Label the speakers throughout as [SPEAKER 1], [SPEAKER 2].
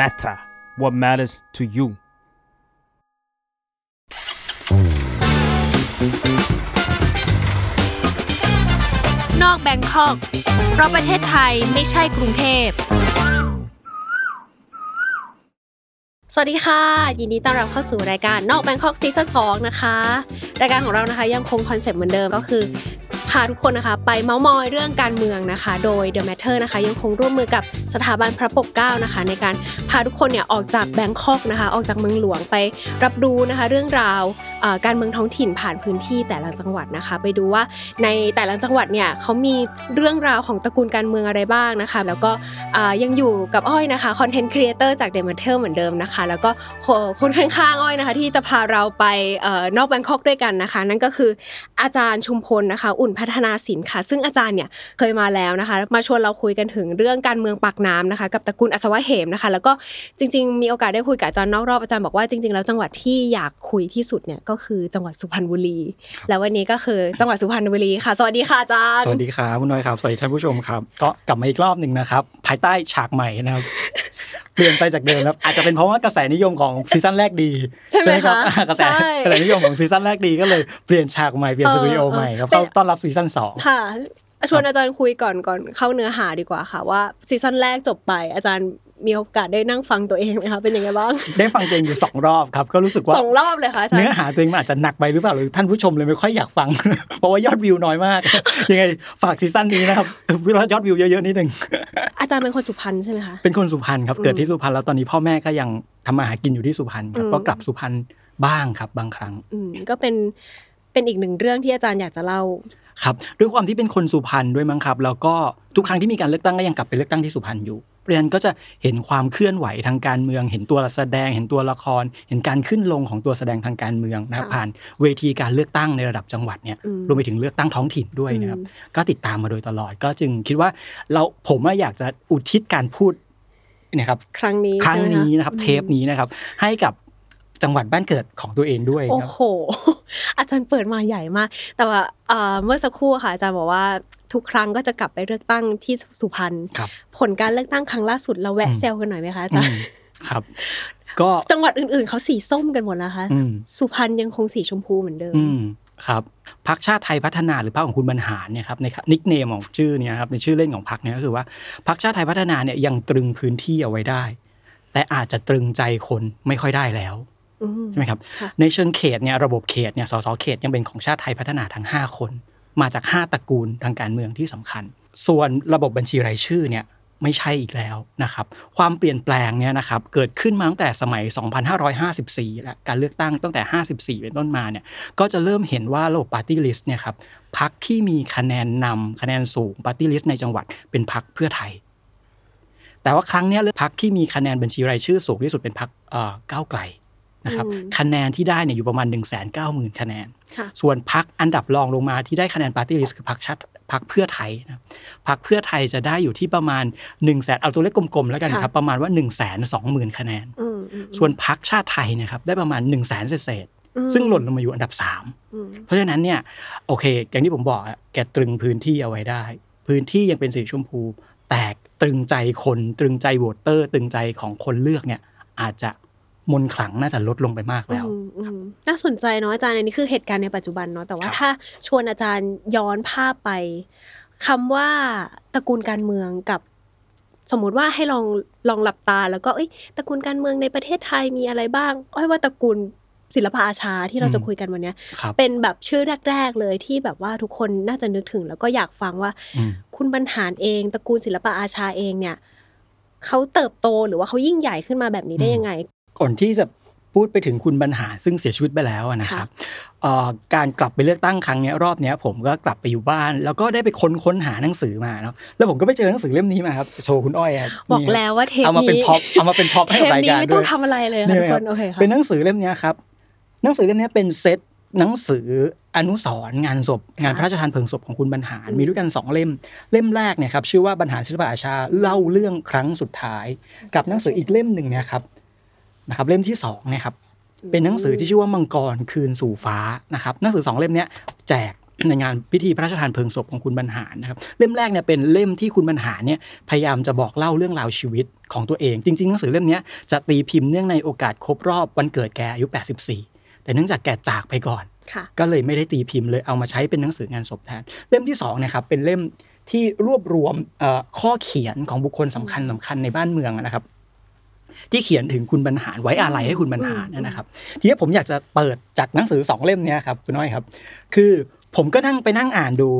[SPEAKER 1] matter what matters to you
[SPEAKER 2] นอก Bangkok เพราะประเทศไทยไม่ใช่กรุงเทพ สวัสดีค่ะ ยินดีต้อนรับเข้าสู่รายการนอก Bangkok ซีซั่น2นะคะ รายการของเรานะคะยังคงคอนเซปต์เหมือนเดิมก็คือพาทุกคนนะคะ ไปเมาส์มอยเรื่องการเมืองนะคะ โดย The Matter นะคะ ยังคงร่วมมือกับสถาบันพระปกเกล้านะคะ ในการพาทุกคนเนี่ยออกจาก Bangkok นะคะ ออกจากเมืองหลวงไปรับรู้นะคะ เรื่องราวการเมืองท้องถิ่นผ่านพื้นที่แต่ละจังหวัดนะคะ ไปดูว่าในแต่ละจังหวัดเนี่ยเขามีเรื่องราวของตระกูลการเมืองอะไรบ้างนะคะ แล้วก็ยังอยู่กับอ้อยนะคะ content creator จาก The Matter เหมือนเดิมนะคะ แล้วก็คนข้างๆอ้อยนะคะ ที่จะพาเราไปนอก Bangkok ด้วยกันนะคะ นั่นก็คืออาจารย์ชุมพลนะคะ อุ่นพัฒนาศิลป์ค่ะ ซึ่งอาจารย์เนี่ยเคยมาแล้วนะคะ มาชวนเราคุยกันถึงเรื่องการเมืองปากน้ำนะคะ กับตระกูลอัศวเหมนะคะ แล้วก็จริง ๆ มีโอกาสได้คุยกับอาจารย์นอกรอบอาจารย์บอกว่าจริงๆแล้วจังหวัดที่อยากคุยที่สุดเนี่ยก็คือจังหวัดสุพรรณบุรี แล้ววันนี้ก็คือจังหวัดสุพรรณบุรีค่ะ สวัสดีค่ะอาจารย์
[SPEAKER 3] สวัสดีครับคุณอ้อยครับ สวัสดีท่านผู้ชมครับ ก็กลับมาอีกรอบหนึ่งนะครับ ภายใต้ฉากใหม่นะครับ เปลี่ยนไปจากเดิมแล้วอาจจะเป็นเพราะว่ากระแสนิยมของซีซั่นแรกดี
[SPEAKER 2] ใช่ไหม
[SPEAKER 3] ครับ
[SPEAKER 2] คะ
[SPEAKER 3] อ่ากระแส
[SPEAKER 2] ใช่
[SPEAKER 3] กระแสนิยมของซีซั่นแรกดีก็เลยเปลี่ยนฉากใหม่เปลี่ยน
[SPEAKER 2] เออ
[SPEAKER 3] สตูดิโอใหม่ครับ
[SPEAKER 2] เออ
[SPEAKER 3] เข้าต้อนรับซีซั่นสอง
[SPEAKER 2] ค่ะชวนอาจารย์คุยก่อนก่อนเข้าเนื้อหาดีกว่าค่ะว่าซีซั่นแรกจบไปอาจารย์ มีโอกาสได้นั่งฟังตัวเองไหมคะเป็นยังไงบ้าง
[SPEAKER 3] ได้ฟังเพลงอยู่สองรอบครับ ก็รู้สึกว่า
[SPEAKER 2] สองรอบเลยค่ะอาจาร
[SPEAKER 3] เนื้อ
[SPEAKER 2] ย์
[SPEAKER 3] หาตัวเองมันอาจจะหนักไปหรือเปล่าหรือท่านผู้ชมเลยไม่ค่อยอยากฟัง เพราะว่ายอดวิวน้อยมาก ยังไงฝากซีซั่นนี้นะครับยอดวิวเยอะๆนิดนึง
[SPEAKER 2] อาจารย์เป็นคนสุพรรณใช่ไหมคะ
[SPEAKER 3] เป็นคนสุพรรณครับ
[SPEAKER 2] อืม
[SPEAKER 3] เกิดที่สุพรรณแล้วตอนนี้พ่อแม่ก็ยังทำมาหากินอยู่ที่สุพรรณครับ
[SPEAKER 2] อืม
[SPEAKER 3] ก็กลับสุพรรณบ้างครับบางครั้ง
[SPEAKER 2] อืมก็เป็นเป็นอีกหนึ่งเรื่องที่อาจารย์อยากจะเล่า
[SPEAKER 3] ครับด้วยความที่เป็นคนสุพรรณด้วยมั้งครับ แล้วก็ทุกครั้งที่มีการเลือกตั้งก็ยังกลับไปเลือกตั้งที่สุพรรณอยู่ เพราะฉะนั้นก็จะเห็นความเคลื่อนไหวทางการเมือง เห็นตัวแสดง เห็นตัวละคร เห็นการขึ้นลงของตัวแสดงทางการเมืองนะครับ
[SPEAKER 2] ค่ะ
[SPEAKER 3] ผ่านเวทีการเลือกตั้งในระดับจังหวัดเนี่ย
[SPEAKER 2] อืม
[SPEAKER 3] รวมไปถึงเลือกตั้งท้องถิ่นด้วยนะครับ
[SPEAKER 2] อืม
[SPEAKER 3] ก็ติดตามมาโดยตลอด ก็จึงคิดว่าเราผมว่าอยากจะอุทิศการพูดเนะครับ
[SPEAKER 2] ครั้งนี้
[SPEAKER 3] ครั้ง
[SPEAKER 2] ใช่ไหมะ
[SPEAKER 3] นี้นะครับ
[SPEAKER 2] อืม
[SPEAKER 3] เทปนี้นะครับให้กับ จังหวัดบ้านเกิดของตัวเองด้วย
[SPEAKER 2] โอ้
[SPEAKER 3] ครับ
[SPEAKER 2] โห อาจารย์เปิดมาใหญ่มาก แต่ว่าเอ่อเมื่อสักครู่ค่ะอาจารย์บอกว่าทุกครั้งก็จะกลับไปเลือกตั้งที่สุพรรณ
[SPEAKER 3] ครับ
[SPEAKER 2] ผลการเลือกตั้งครั้งล่าสุดเราแวะ
[SPEAKER 3] อืม
[SPEAKER 2] เซลกันหน่อยไหมคะอา
[SPEAKER 3] อื
[SPEAKER 2] จารย์
[SPEAKER 3] มครับ ก็
[SPEAKER 2] จังหวัดอื่นๆเขาสีส้มกันหมดแล้วคะ
[SPEAKER 3] อืม
[SPEAKER 2] สุพรรณยังคงสีชมพูเหมือนเดิม
[SPEAKER 3] อืมครับพักชาติไทยพัฒนาหรือพรรคของคุณบรรหารเนี่ยครับในนิกเนมของชื่อเนี่ยครับในชื่อเล่นของพรรคเนี่ยก็คือว่าพรรคชาติไทยพัฒนาเนี่ยยังตรึงพื้นที่เอาไว้ได้ แต่อาจจะตรึงใจคนไม่ค่อยได้แล้ว
[SPEAKER 2] อืม
[SPEAKER 3] ใช่ไหมครับ
[SPEAKER 2] ค่ะ
[SPEAKER 3] ในเชิงเขตเนี่ยระบบเขตเนี่ยสสเขตยังเป็นของชาติไทยพัฒนาทั้ง 5 คน มาจาก 5ตระกูลทางการเมืองที่สำคัญ ส่วนระบบบัญชีรายชื่อเนี่ยไม่ใช่อีกแล้วนะครับ ความเปลี่ยนแปลงเนี่ยนะครับเกิดขึ้นมาตั้งแต่สมัย 2554 และการเลือกตั้งตั้งแต่ 54 เป็นต้นมาเนี่ยก็จะเริ่มเห็นว่าระบบปาร์ตี้ลิสต์เนี่ยครับพรรคที่มีคะแนนนำคะแนนสูงปาร์ตี้ลิสต์ในจังหวัดเป็นพรรคเพื่อไทย แต่ว่าครั้งเนี้ยเลือกพรรคที่มีคะแนนบัญชีรายชื่อสูงที่สุดเป็นพรรคก้าวไกล นะครับ
[SPEAKER 2] อืม
[SPEAKER 3] คะแนนที่ได้เนี่ยอยู่ประมาณ 1 9 0 0 0 0 คะแนน
[SPEAKER 2] ค่ะ
[SPEAKER 3] ส่วนพรรคอันดับรองลงมาที่ได้คะแนนปาร์ตี้ลิสต์คือพรรคชาติพรรคเพื่อไทยนะพรรคเพื่อไทยจะได้อยู่ที่ประมาณหนึ่งแสนเอาตัวเลขกลมๆแล้วกันครับ ประมาณว่าหนึ่งแสนสองหมื่นคะแนน
[SPEAKER 2] อืมอืม
[SPEAKER 3] ส่วนพรรคชาติไทยเนี่ยนะครับได้ประมาณหนึ่งแสนเศษ
[SPEAKER 2] อืม
[SPEAKER 3] ๆซึ่งหล่นลงมาอยู่อันดับ
[SPEAKER 2] อืม
[SPEAKER 3] 3เพราะฉะนั้นเนี่ยโอเค อย่างที่ผมบอกอะแกตรึงพื้นที่เอาไว้ได้ พื้นที่ยังเป็นสีชมพู แต่ตรึงใจคนตรึงใจโหวตเตอร์ ตรึงใจของคนเลือกเนี่ยอาจจะ มนต์ขลังน่าจะลดลงไปมากแล้ว
[SPEAKER 2] อืมอืมน่าสนใจเนาะอาจารย์อันนี้คือเหตุการณ์ในปัจจุบันเนาะแต่ว่า
[SPEAKER 3] ครับ
[SPEAKER 2] ถ้าชวนอาจารย์ย้อนภาพไปคำว่าตระกูลการเมืองกับ สมมุติว่าให้ลองลองหลับตา แล้วก็เอ้ยตระกูลการเมืองในประเทศไทยมีอะไรบ้างอ้อยว่าตระกูลศิลปะอาชาที่เราจะ
[SPEAKER 3] อืม
[SPEAKER 2] คุยกันวันเนี้ย
[SPEAKER 3] ครับ
[SPEAKER 2] เป็นแบบชื่อแรก ๆ เลยที่แบบว่าทุกคนน่าจะนึกถึง แล้วก็อยากฟังว่า
[SPEAKER 3] อืม
[SPEAKER 2] คุณบรรหารเองตระกูลศิลปะอาชาเองเนี่ยเขาเติบโตหรือว่าเขายิ่งใหญ่ขึ้นมาแบบนี้ได้ยังไง
[SPEAKER 3] ก่อนที่จะพูดไปถึงคุณบรรหารซึ่งเสียชีวิตไปแล้วอะนะครับเอ่อการกลับไปเลือกตั้งครั้งเนี้ยรอบเนี้ยผมก็กลับไปอยู่บ้าน แล้วก็ได้ไปค้นค้นหาหนังสือมาเนาะแล้วผมก็ไปเจอหนังสือเล่มนี้มาครับโชว์คุณอ้อยครับ
[SPEAKER 2] บอก
[SPEAKER 3] นี่ครับ
[SPEAKER 2] แล้วว่าเทป
[SPEAKER 3] เอามาเป็น
[SPEAKER 2] นี้
[SPEAKER 3] พ็อปเอามาเป็นพ็อปให้
[SPEAKER 2] เท
[SPEAKER 3] กับ
[SPEAKER 2] ป
[SPEAKER 3] ราย
[SPEAKER 2] นี้
[SPEAKER 3] การ
[SPEAKER 2] ไม่
[SPEAKER 3] ด้
[SPEAKER 2] ต้อ
[SPEAKER 3] ว
[SPEAKER 2] ง
[SPEAKER 3] ย
[SPEAKER 2] ทำอะไรเลยค่ะ
[SPEAKER 3] นี่
[SPEAKER 2] ทุก
[SPEAKER 3] ไหม
[SPEAKER 2] ค
[SPEAKER 3] รับ
[SPEAKER 2] นโอเคค่ะ
[SPEAKER 3] เป็นหนังสือเล่มเนี้ยครับหนังสือเล่มเนี้ยเป็นเซตหนังสืออนุสรณ์งานศพงานพระราชทานเพลิงศพของคุณบรรหาร
[SPEAKER 2] อืม
[SPEAKER 3] มีด้วยกันสองเล่มเล่มแรกเนี่ยครับชื่อว่าบรรหารศิลปะอาชาเล่าเรื่องครั้งสุดท้าย กับหนังสืออีกเล่มหนึ่งเนี่ยครับ นะครับเล่มที่สองเนี่ยครับเป็นหนังสือที่ชื่อว่ามังกรคืนสู่ฟ้านะครับหนังสือสองเล่มเนี้ยแจกในงานพิธีพระราชทานเพลิงศพของคุณบรรหารนะครับเล่มแรกเนี่ยเป็นเล่มที่คุณบรรหารเนี่ยพยายามจะบอกเล่าเรื่องราวชีวิตของตัวเอง จริงๆหนังสือเล่มเนี้ยจะตีพิมพ์เนื่องในโอกาสครบรอบวันเกิดแกอายุ 84 แต่เนื่องจากแกจากไปก่อน
[SPEAKER 2] ค่ะ
[SPEAKER 3] ก็เลยไม่ได้ตีพิมพ์เลยเอามาใช้เป็นหนังสืองานศพแทน เล่มที่สองเนะครับเป็นเล่มที่รวบรวมเอ่อข้อเขียนของบุคคลสำคัญสำคัญในบ้านเมืองนะครับ ที่เขียนถึงคุณบรรหารไว้อาลัยให้คุณบรรหารนะครับ ทีนี้ผมอยากจะเปิดจากหนังสือสองเล่มเนี้ยครับคุณน้อยครับ คือผมก็นั่งไปนั่งอ่านดู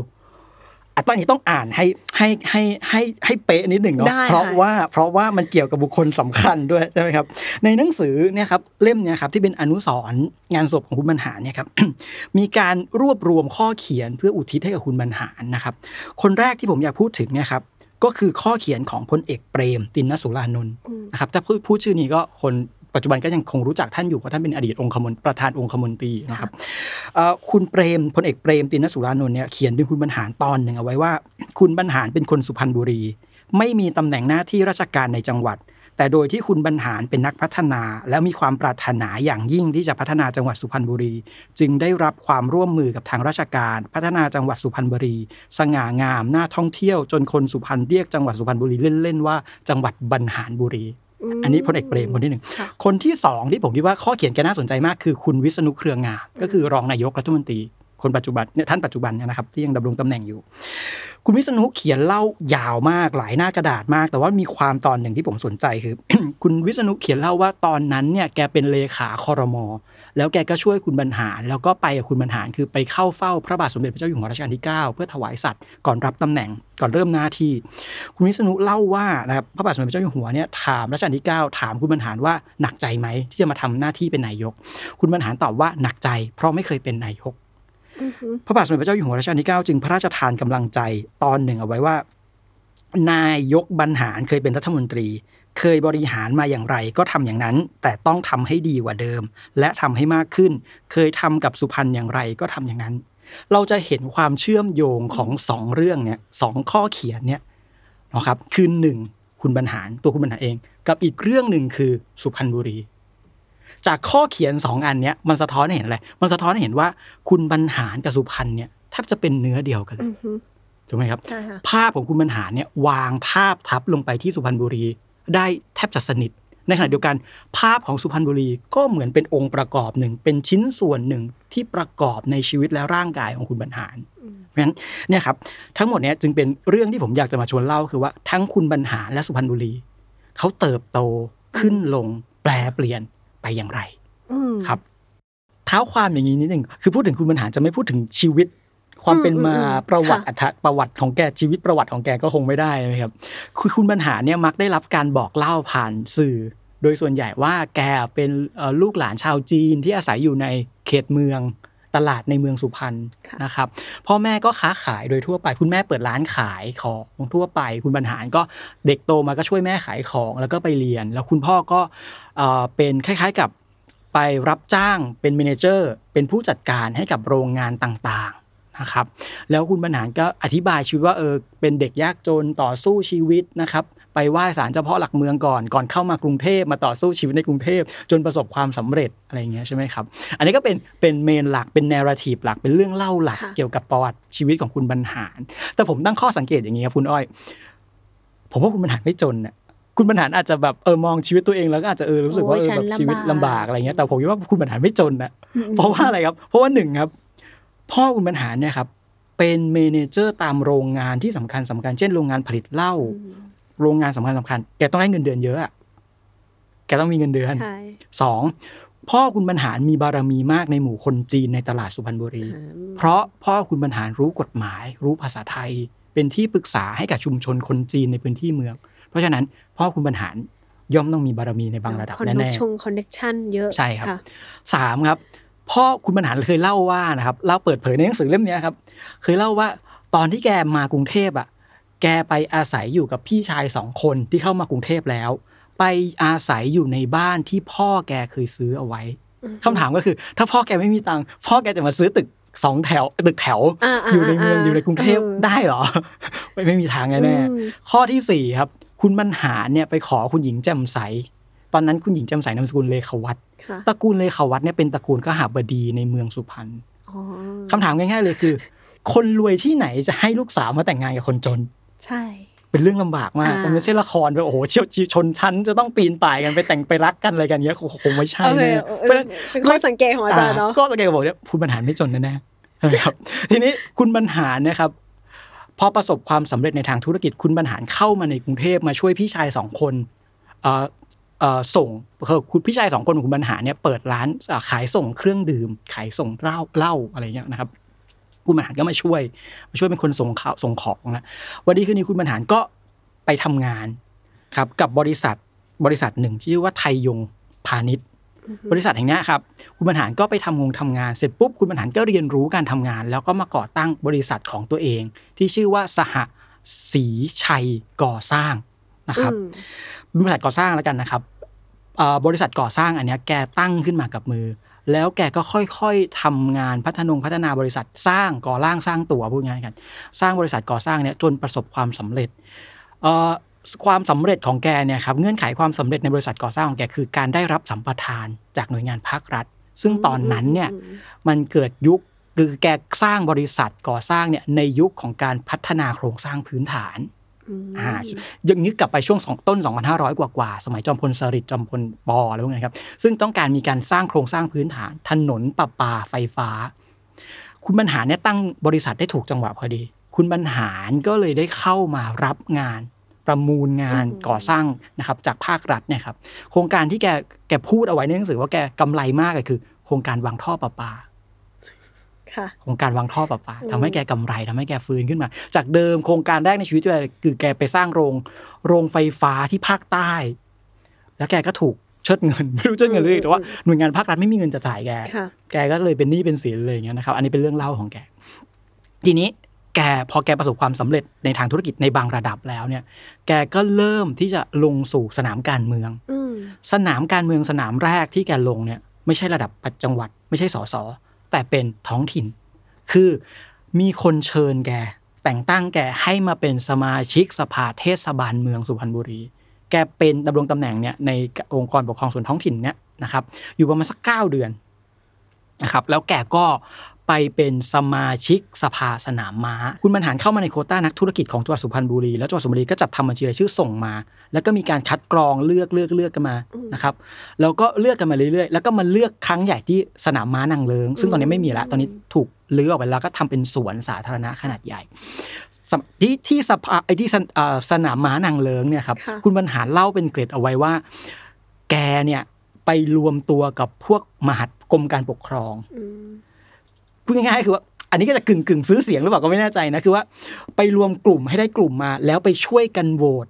[SPEAKER 3] อะตอนนี้ต้องอ่านให้ให้ให้ให้ให้เป๊ะนิดหนึ่งเนาะ
[SPEAKER 2] ได้ค่ะ
[SPEAKER 3] เพราะว่าเพราะว่ามันเกี่ยวกับบุคคลสำคัญด้วยใช่ไหมครับ ในหนังสือเนี่ยครับเล่มเนี่ยครับที่เป็นอนุสรณ์งานศพของคุณบรรหารเนี่ยครับมีการรวบรวมข้อเขียนเพื่ออุทิศให้กับคุณบรรหารนะครับ คนแรกที่ผมอยากพูดถึงเนี่ยครับ ก็คือข้อเขียนของพลเอกเปรม ตินนสุรานนท์
[SPEAKER 2] อืม
[SPEAKER 3] นะครับถ้าพูดพูดชื่อนี้ก็คนปัจจุบันก็ยังคงรู้จักท่านอยู่เพราะท่านเป็นอดีตองคมนประธานองคมนตรีนะครับเอ่อคุณเปรมพลเอกเปรมตินนสุรานนท์เนี่ยเขียนถึงคุณบรรหารตอนหนึ่งเอาไว้ว่า คุณบรรหารเป็นคนสุพรรณบุรี ไม่มีตำแหน่งหน้าที่ราชการในจังหวัด แต่โดยที่คุณบรรหารเป็นนักพัฒนา และมีความปรารถนาอย่างยิ่งที่จะพัฒนาจังหวัดสุพรรณบุรี จึงได้รับความร่วมมือกับทางราชการ พัฒนาจังหวัดสุพรรณบุรี สง่างามน่าท่องเที่ยวจนคนสุพรรณเรียกจังหวัดสุพรรณบุรีเล่นๆว่าจังหวัดบรรหารบุรี
[SPEAKER 2] ม
[SPEAKER 3] อันนี้พลเอกเปรมคนที่หนึ่ง
[SPEAKER 2] ค่ะ
[SPEAKER 3] คนที่สองที่ผมคิดว่าข้อเขียนแกน่าสนใจมากคือคุณวิษณุเครืองามก็คือรองนายกรัฐมนตรี คนปัจจุบันเนี่ยท่านปัจจุบันเนี่ยนะครับที่ยังดำรงตำแหน่งอยู่ คุณวิษณุเขียนเล่ายาวมากหลายหน้ากระดาษมาก แต่ว่ามีความตอนหนึ่งที่ผมสนใจคือ คุณวิษณุเขียนเล่าว่าตอนนั้นเนี่ยแกเป็นเลขาคอรมอแล้วแกก็ช่วยคุณบรรหาร แล้วก็ไปกับคุณบรรหารคือไปเข้าเฝ้าพระบาทสมเด็จพระเจ้าอยู่หัวรัชกาลที่ 9 เพื่อถวายสัตย์ก่อนรับตำแหน่งก่อนเริ่มหน้าที่ คุณวิษณุเล่าว่านะครับพระบาทสมเด็จพระเจ้าอยู่หัวเนี่ยถามรัชกาลที่ 9 ถามคุณบรรหารว่าหนักใจไหมที่จะมาทำหน้าที่เป็นนายก คุณบรรหารตอบว่าหนักใจ เพราะไม่เคยเป็นนายก พระบาทสมเด็จพระเจ้าอยู่หัวรัชกาลที่ 9 จึงพระราชทานกำลังใจตอนหนึ่งเอาไว้ว่า นายกบรรหารเคยเป็นรัฐมนตรี เคยบริหารมาอย่างไร ก็ทำอย่างนั้น แต่ต้องทำให้ดีกว่าเดิม และทำให้มากขึ้น เคยทำกับสุพรรณอย่างไรก็ทำอย่างนั้น เราจะเห็นความเชื่อมโยงของสองเรื่องเนี่ยสองข้อเขียนเนี่ยนะครับคือหนึ่งคุณบรรหารตัวคุณบรรหารเอง กับอีกเรื่องหนึ่งคือสุพรรณบุรี จากข้อเขียนสองอันเนี้ยมันสะท้อนให้เห็นอะไร มันสะท้อนให้เห็นว่า คุณบรรหารกับสุพรรณเนี่ยแทบจะเป็นเนื้อเดียวกันเล
[SPEAKER 2] อื
[SPEAKER 3] ย
[SPEAKER 2] อฮึ
[SPEAKER 3] ถูกไหมครับ
[SPEAKER 2] ใช่ค่ะ
[SPEAKER 3] ภาพของคุณบรรหารเนี่ยวางทาบทับลงไปที่สุพรรณบุรี ได้แทบจะสนิท ในขณะเดียวกัน ภาพของสุพรรณบุรีก็เหมือนเป็นองค์ประกอบหนึ่ง เป็นชิ้นส่วนหนึ่งที่ประกอบในชีวิตและร่างกายของคุณบรรหาร
[SPEAKER 2] อืม
[SPEAKER 3] เพราะฉะนั้นเนี่ยครับทั้งหมดเนี้ยจึงเป็นเรื่องที่ผมอยากจะมาชวนเล่าคือว่าทั้งคุณบรรหารและสุพรรณบุรีเขาเติบโตขึ้นลงแปลเปลี่ยน ไปอย่างไร
[SPEAKER 2] อืม
[SPEAKER 3] ครับเท้าความอย่างนี้นิดหนึ่งคือพูดถึงคุณบรรหารจะไม่พูดถึงชีวิต ความเป็นมา
[SPEAKER 2] อืมอืม
[SPEAKER 3] ประวัติ
[SPEAKER 2] ค่ะ
[SPEAKER 3] อัตประวัติของแกชีวิตประวัติของแกก็คงไม่ได้นะครับคือคุณบรรหารเนี่ยมักได้รับการบอกเล่าผ่านสื่อ โดยส่วนใหญ่ว่าแกเป็นเอ่อลูกหลานชาวจีนที่อาศัยอยู่ในเขตเมือง ตลาดในเมืองสุพรรณ
[SPEAKER 2] ค่ะ
[SPEAKER 3] นะครับพ่อแม่ก็ค้าขายโดยทั่วไป คุณแม่เปิดร้านขายของทั่วไป คุณบรรหารก็เด็กโตมาก็ช่วยแม่ขายของแล้วก็ไปเรียน แล้วคุณพ่อก็เอ่อเป็นคล้าย ๆกับไปรับจ้างเป็นเมเนเจอร์ เป็นผู้จัดการให้กับโรงงานต่างๆนะครับแล้วคุณบรรหารก็อธิบายชีวิตว่าเออเป็นเด็กยากจนต่อสู้ชีวิตนะครับ ไปไหว้ศาลเจ้าพ่อหลักเมืองก่อนก่อนเข้ามากรุงเทพมาต่อสู้ชีวิตในกรุงเทพจนประสบความสำเร็จอะไรอย่างเงี้ยใช่ไหมครับ อันนี้ก็เป็นเป็นเมนหลักเป็น n น r ร t i v e หลักเป็นเรื่องเล่าหลัก
[SPEAKER 2] ค่ะ
[SPEAKER 3] เกี่ยวกับประวัติชีวิตของคุณบรรหาร แต่ผมตั้งข้อสังเกตอย่างนี้ครับคุณอ้อย ผมว่าคุณบรรหารไม่จนน่ะคุณบรรหารอาจจะแบบเออมองชีวิตตัวเองแล้วก็อาจจะเออรู้สึกว่า
[SPEAKER 2] โอ้ย
[SPEAKER 3] เออ
[SPEAKER 2] ฉัน
[SPEAKER 3] แบบชีวิตลำบาก
[SPEAKER 2] ลำบาก
[SPEAKER 3] อะไรเงี้ยแต่ผมคิดว่าคุณบรรหารไม่จนนะ
[SPEAKER 2] อืม
[SPEAKER 3] เพราะว่าอะไรครับ เพราะว่าหนึ่งครับ พ่อคุณบรรหารเนี่ยครับเป็น manager ตามโรงงานที่สำคัญสำคัญเช่นโรงงานผลิตเหล้า
[SPEAKER 2] อืม
[SPEAKER 3] โรงงานสำคัญสำคัญแกต้องได้เงินเดือนเยอะอะแกต้องมีเงินเดือน
[SPEAKER 2] ใช่
[SPEAKER 3] สองพ่อคุณบรรหารมีบารมีมากในหมู่คนจีนในตลาดสุพรรณบุรี
[SPEAKER 2] อ่า
[SPEAKER 3] เพราะพ่อคุณบรรหารรู้กฎหมาย รู้ภาษาไทย เป็นที่ปรึกษาให้กับชุมชนคนจีนในพื้นที่เมือง เพราะฉะนั้น พ่อคุณบรรหารย่อมต้องมีบารมีในบางระดับ connection connection
[SPEAKER 2] เยอะ
[SPEAKER 3] ใช่ครับะๆสามครับพ่อคุณบรรหารเคยเล่าว่านะครับเล่าเปิดเผยในหนังสือเล่มเนี้ยครับ เคยเล่าว่าตอนที่แกมากรุงเทพอะ แกไปอาศัยอยู่กับพี่ชายสองคนที่เข้ามากรุงเทพแล้ว ไปอาศัยอยู่ในบ้านที่พ่อแกเคยซื้อเอาไว้
[SPEAKER 2] อืม
[SPEAKER 3] คำถามก็คือ ถ้าพ่อแกไม่มีตังค์พ่อแกจะมาซื้อตึกสองแถวตึกแถว
[SPEAKER 2] อ่าๆๆ
[SPEAKER 3] อยู่ในเมืองอยู่ในกรุงเทพ
[SPEAKER 2] เออ
[SPEAKER 3] ได้เหรอ ไม่ไม่มีทางแน่
[SPEAKER 2] อืม
[SPEAKER 3] ๆข้อที่สี่ครับ คุณบรรหารเนี่ยไปขอคุณหญิงแจ่มใส ตอนนั้นคุณหญิงแจ่มใสนามสกุลเลขวัตร
[SPEAKER 2] ค่ะ
[SPEAKER 3] ตระกูลเลขาวัตรเนี่ยเป็นตระกูลขหบดีในเมืองสุพรรณ
[SPEAKER 2] อ๋อ
[SPEAKER 3] คำถามง่ายๆเลยคือ คนรวยที่ไหนจะให้ลูกสาวมาแต่งงานกับคนจน
[SPEAKER 2] ใช่
[SPEAKER 3] เป็นเรื่องลำบากมาก
[SPEAKER 2] อ่ามั
[SPEAKER 3] มันไม่ใช่ละครแบบโอ้โหเชี่ยวชนชั้นจะต้องปีนป่ายกันไปแต่งไปรักกันอะไรกันเงี้ยคงคงไม่ใช่
[SPEAKER 2] โอเค
[SPEAKER 3] แน่
[SPEAKER 2] เออ
[SPEAKER 3] เพราะฉะนั้น
[SPEAKER 2] เป็นข้อสังเกตของอาจารย์เนาะ
[SPEAKER 3] ก็สังเกตบอกเนี่ยคุณบรรหารไม่จนแน่ๆใช่ไหมครับ ทีนี้คุณบรรหารเนะครับพอประสบความสำเร็จในทางธุรกิจคุณบรรหารเข้ามาในกรุงเทพมาช่วยพี่ชายสองคนเอ่อเอ่อส่งคือคุณพี่ชายสองคนของคุณบรรหารเนี่ยเปิดร้านอ่าขายส่งเครื่องดื่ม ขายส่งเหล้าเหล้าอะไรเงี้ยนะครับ คุณบรรหารก็มาช่วย มาช่วยเป็นคนส่งข่าวส่งของนะวันนี้คืนนี้คุณบรรหารก็ไปทำงานครับกับบริษัทบริษัทหนึ่งที่ชื่อว่าไทยยงพาณิชย์ บริษัทแห่งเนี้ยครับคุณบรรหารก็ไปทำงงทำงานเสร็จปุ๊บคุณบรรหารก็เรียนรู้การทำงาน แล้วก็มาก่อตั้งบริษัทของตัวเอง ที่ชื่อว่าสหศรีชัยก่อสร้างนะครับ
[SPEAKER 2] อืม
[SPEAKER 3] บริษัทก่อสร้างแล้วกันนะครับเอ่อบริษัทก่อสร้างอันเนี้ยแกตั้งขึ้นมากับมือ แล้วแกก็ค่อยๆทำงานพัฒนงพัฒนาบริษัทสร้างก่อร่างสร้างตัวพูดง่ายๆกัน สร้างบริษัทก่อสร้างเนี่ยจนประสบความสำเร็จเอ่อความสำเร็จของแกเนี่ยครับเงื่อนไขความสำเร็จในบริษัทก่อสร้างของแกคือการได้รับสัมปทานจากหน่วยงานภาครัฐ ซึ่งตอนนั้นเนี่ย
[SPEAKER 2] อืม
[SPEAKER 3] มันเกิดยุคคือแกสร้างบริษัทก่อสร้างเนี่ยในยุคของการพัฒนาโครงสร้างพื้นฐาน
[SPEAKER 2] อืม
[SPEAKER 3] อ่าอย่างนี้กลับไปช่วงสองต้น 2,500 กว่ากว่าๆสมัยจอมพลสฤษดิ์จอมพลปออะไรพวกนี้ครับ ซึ่งต้องการมีการสร้างโครงสร้างพื้นฐาน ถนนประปาไฟฟ้า คุณบรรหารเนี่ยตั้งบริษัทได้ถูกจังหวะพอดี คุณบรรหารก็เลยได้เข้ามารับงานประมูลงานก่อสร้างนะครับจากภาครัฐเนี่ยครับโครงการที่แกแกพูดเอาไว้ในหนังสือว่าแกกำไรมากเลยคือ โครงการวางท่อประปา
[SPEAKER 2] ค่ะ
[SPEAKER 3] โครงการวางท่อประปา
[SPEAKER 2] อืม
[SPEAKER 3] ทำให้แกกำไรทำให้แกฟื้นขึ้นมา จากเดิมโครงการแรกในชีวิตแกคือแกไปสร้างโรง โรงไฟฟ้าที่ภาคใต้ แล้วแกก็ถูกเชิดเงินไม่รู้เชิดเงินเลยแต่ว่าหน่วยงานภาครัฐไม่มีเงินจะจ่ายแก
[SPEAKER 2] ค่ะ
[SPEAKER 3] แกก็เลยเป็นหนี้เป็นสินเลยอย่างเงี้ยนะครับ อันนี้เป็นเรื่องเล่าของแก ทีนี้แกพอแกประสบความสำเร็จในทางธุรกิจในบางระดับแล้วเนี่ย แกก็เริ่มที่จะลงสู่สนามการเมือง
[SPEAKER 2] อืม
[SPEAKER 3] สนามการเมืองสนามแรกที่แกลงเนี่ย ไม่ใช่ระดับจังหวัด ไม่ใช่สส แต่เป็นท้องถิ่น คือมีคนเชิญแก แต่งตั้งแกให้มาเป็นสมาชิกสภาเทศบาลเมืองสุพรรณบุรี แกเป็นดำรงตำแหน่งเนี่ยในองค์กรปกครองส่วนท้องถิ่นเนี่ยนะครับ อยู่ประมาณสักเก้าเดือนนะครับ แล้วแกก็ ไปเป็นสมาชิกสภาสนามม้า คุณบรรหารเข้ามาในโควต้านักธุรกิจของจังหวัดสุพรรณบุรี แล้วจังหวัดสุพรรณบุรีก็จัดทำบัญชีรายชื่อส่งมา แล้วก็มีการคัดกรองเลือกเลือกเลือกกันมานะครับแล้วก็เลือกกันมาเรื่อยๆ แล้วก็มาเลือกครั้งใหญ่ที่สนามม้านางเลิง ซึ่งตอนนี้ไม่มีแล้วตอนนี้ถูกลื้อออกไปแล้วก็ทำเป็นสวนสาธารณะขนาดใหญ่สำที่ที่สภาไอ้ที่สนเอ่อสนามม้านางเลิงเนี่ยครับ
[SPEAKER 2] ค่ะ
[SPEAKER 3] คุณบรรหารเล่าเป็นเกร็ดเอาไว้ว่า แกเนี่ยไปรวมตัวกับพวกมหาดกรมการปกครอง
[SPEAKER 2] อืม
[SPEAKER 3] พูดง่ายๆคือว่าอันนี้ก็จะกึ่งกึ่งๆซื้อเสียงหรือเปล่าก็ไม่แน่ใจนะคือว่า ไปรวมกลุ่มให้ได้กลุ่มมา แล้วไปช่วยกันโหวต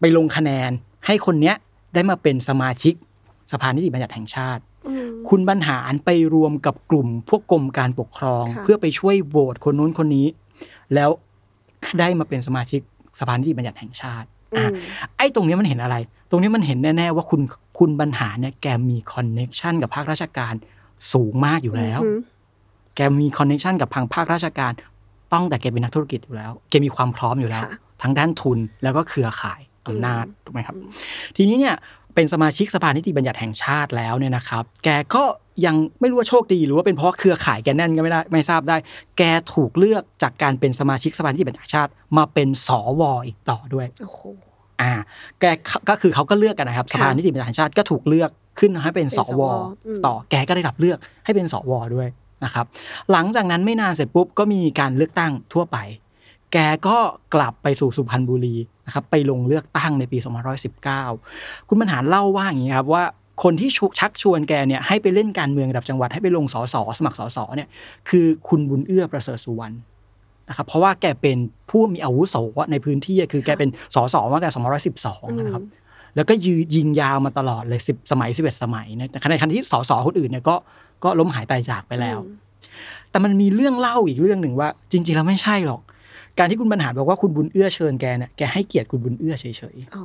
[SPEAKER 3] ไปลงคะแนน ให้คนเนี้ยได้มาเป็นสมาชิกสภานิติบัญญัติแห่งชาติ
[SPEAKER 2] อืม
[SPEAKER 3] คุณบรรหารไปรวมกับกลุ่มพวกกรมการปกครอง
[SPEAKER 2] ค่ะ
[SPEAKER 3] เพื่อไปช่วยโหวตคนนู้นคนนี้ แล้วได้มาเป็นสมาชิกสภานิติบัญญัติแห่งชาติ
[SPEAKER 2] อื
[SPEAKER 3] อะ
[SPEAKER 2] ม
[SPEAKER 3] ไอ้ตรงเนี้ยมันเห็นอะไร ตรงนี้มันเห็นแน่ ๆ ว่าคุณคุณบรรหารเนี่ยแกมี connection กับภาคราชการสูงมากอยู่แล้ว
[SPEAKER 2] อืม
[SPEAKER 3] แกมี connection กับทางภาคราชการตั้งแต่แกเป็นนักธุรกิจอยู่แล้ว แกมีความพร้อมอยู่แล้ว
[SPEAKER 2] ค่ะ
[SPEAKER 3] ทั้งด้านทุนแล้วก็เครือข่ายอำนาจ
[SPEAKER 2] อืม
[SPEAKER 3] ถูกไหมครับ
[SPEAKER 2] อืม
[SPEAKER 3] ทีนี้เนี่ยเป็นสมาชิกสภานิติบัญญัติแห่งชาติแล้วเนี่ยนะครับ แกก็ยังไม่รู้ว่าโชคดีหรือว่าเป็นเพราะเครือข่ายแกแน่นก็ไม่ได้ไม่ทราบได้ แกถูกเลือกจากการเป็นสมาชิกสภานิติบัญญัติแห่งชาติ มาเป็นสวอีกต่อด้วย
[SPEAKER 2] โอ้โห
[SPEAKER 3] อ่า แกก็คือเขาก็เลือกกันนะครับ
[SPEAKER 2] ค่ะ
[SPEAKER 3] สภานิติบัญญัติแห่งชาติก็ถูกเลือกขึ้นให้เป็น
[SPEAKER 2] เป็น
[SPEAKER 3] ส
[SPEAKER 2] ส
[SPEAKER 3] ว
[SPEAKER 2] วอืม
[SPEAKER 3] ต่อแกก็ได้รับเลือกให้เป็นสวด้วย นะครับหลังจากนั้นไม่นานเสร็จปุ๊บก็มีการเลือกตั้งทั่วไป แกก็กลับไปสู่สุพรรณบุรีนะครับไปลงเลือกตั้งในปี 2519 คุณบรรหารเล่าว่าอย่างนี้ครับว่าคนที่ชุชักชวนแกเนี่ยให้ไปเล่นการเมืองระดับจังหวัดให้ไปลงสสสมัครสสเนี่ยคือคุณบุญเอื้อประเสริฐสุวรรณนะครับเพราะว่าแกเป็นผู้มีอาวุโสในพื้นที่คือแกเป็นสสมาตั้งแต่2512นะครับแล้วก็ยืนยิงยาวมาตลอดเลยสิบสมัยสิบเอ็ดสมัยนะแต่ในขณะที่สสคนอื่นเนี่ยก็ ก็ล้มหายตายจากไปแล้ว
[SPEAKER 2] อืม
[SPEAKER 3] แต่มันมีเรื่องเล่าอีกเรื่องหนึ่งว่า จริง ๆ แล้วไม่ใช่หรอก การที่คุณบรรหารบอกว่าคุณบุญเอื้อเชิญแกเนี่ยแกให้เกียรติคุณบุญเอื้อเฉย
[SPEAKER 2] อ๋อ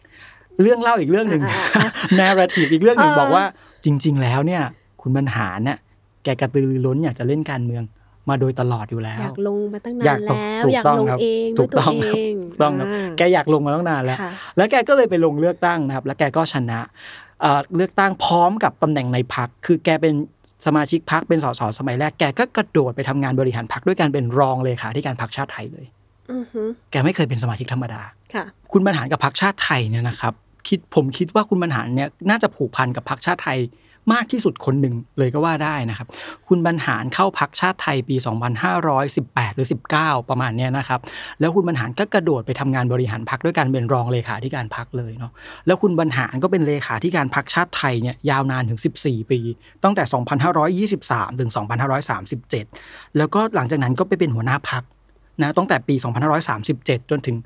[SPEAKER 3] ๆเรื่องเล่าอีกเรื่องหนึ่ง
[SPEAKER 2] อ่าอ่า
[SPEAKER 3] narrative อีกเรื่องหนึ่ง
[SPEAKER 2] เออ
[SPEAKER 3] บอกว่า จริง ๆ แล้วเนี่ย คุณบรรหารเนี่ยแกกระตือรือร้นอยากจะเล่นการเมืองมาโดยตลอดอยู่แล้
[SPEAKER 2] อ
[SPEAKER 3] ว
[SPEAKER 2] ยากลงมาตั้ง
[SPEAKER 3] อยานา
[SPEAKER 2] กน
[SPEAKER 3] ถูก
[SPEAKER 2] แล้ว
[SPEAKER 3] ถูก
[SPEAKER 2] อยาก
[SPEAKER 3] ต้อง
[SPEAKER 2] ลง
[SPEAKER 3] ครับ
[SPEAKER 2] เอง
[SPEAKER 3] ถู
[SPEAKER 2] ด้วย
[SPEAKER 3] ก
[SPEAKER 2] ตัว
[SPEAKER 3] ต้อง
[SPEAKER 2] เอ
[SPEAKER 3] ครับ
[SPEAKER 2] ง
[SPEAKER 3] ถูกต้องครับาแกอยากลงมาตั้งนานแล้ว
[SPEAKER 2] ค่ะ
[SPEAKER 3] แล้วแกก็เลยไปลงเลือกตั้งนะครับ แล้วแกก็ชนะ เอ่อเลือกตั้งพร้อมกับตำแหน่งในพักคือแกเป็นสมาชิกพักเป็นสสสมัยแรกแกก็กระโดดไปทำงานบริหารพักด้วยการเป็นรองเลขาธิการพักชาติไทยเลย
[SPEAKER 2] อือฮึ
[SPEAKER 3] แกไม่เคยเป็นสมาชิกธรรมดา
[SPEAKER 2] ค่ะ
[SPEAKER 3] คุณบรรหารกับพรรคชาติไทยเนี่ยนะครับคิดผมคิดว่าคุณบรรหารเนี่ยน่าจะผูกพันกับพรรคชาติไทย มากที่สุดคนหนึ่งเลยก็ว่าได้นะครับ คุณบรรหารเข้าพรรคชาติไทยปี 2518 หรือ 19 ประมาณเนี้ยนะครับ แล้วคุณบรรหารก็กระโดดไปทำงานบริหารพรรคด้วยการเป็นรองเลขาธิการพรรคเลยเนาะแล้วคุณบรรหารก็เป็นเลขาธิการพรรคชาติไทยเนี่ยยาวนานถึง 14 ปี ตั้งแต่ 2523 ถึง 2537 แล้วก็หลังจากนั้นก็ไปเป็นหัวหน้าพรรคนะตั้งแต่ปี 2537 จนถึง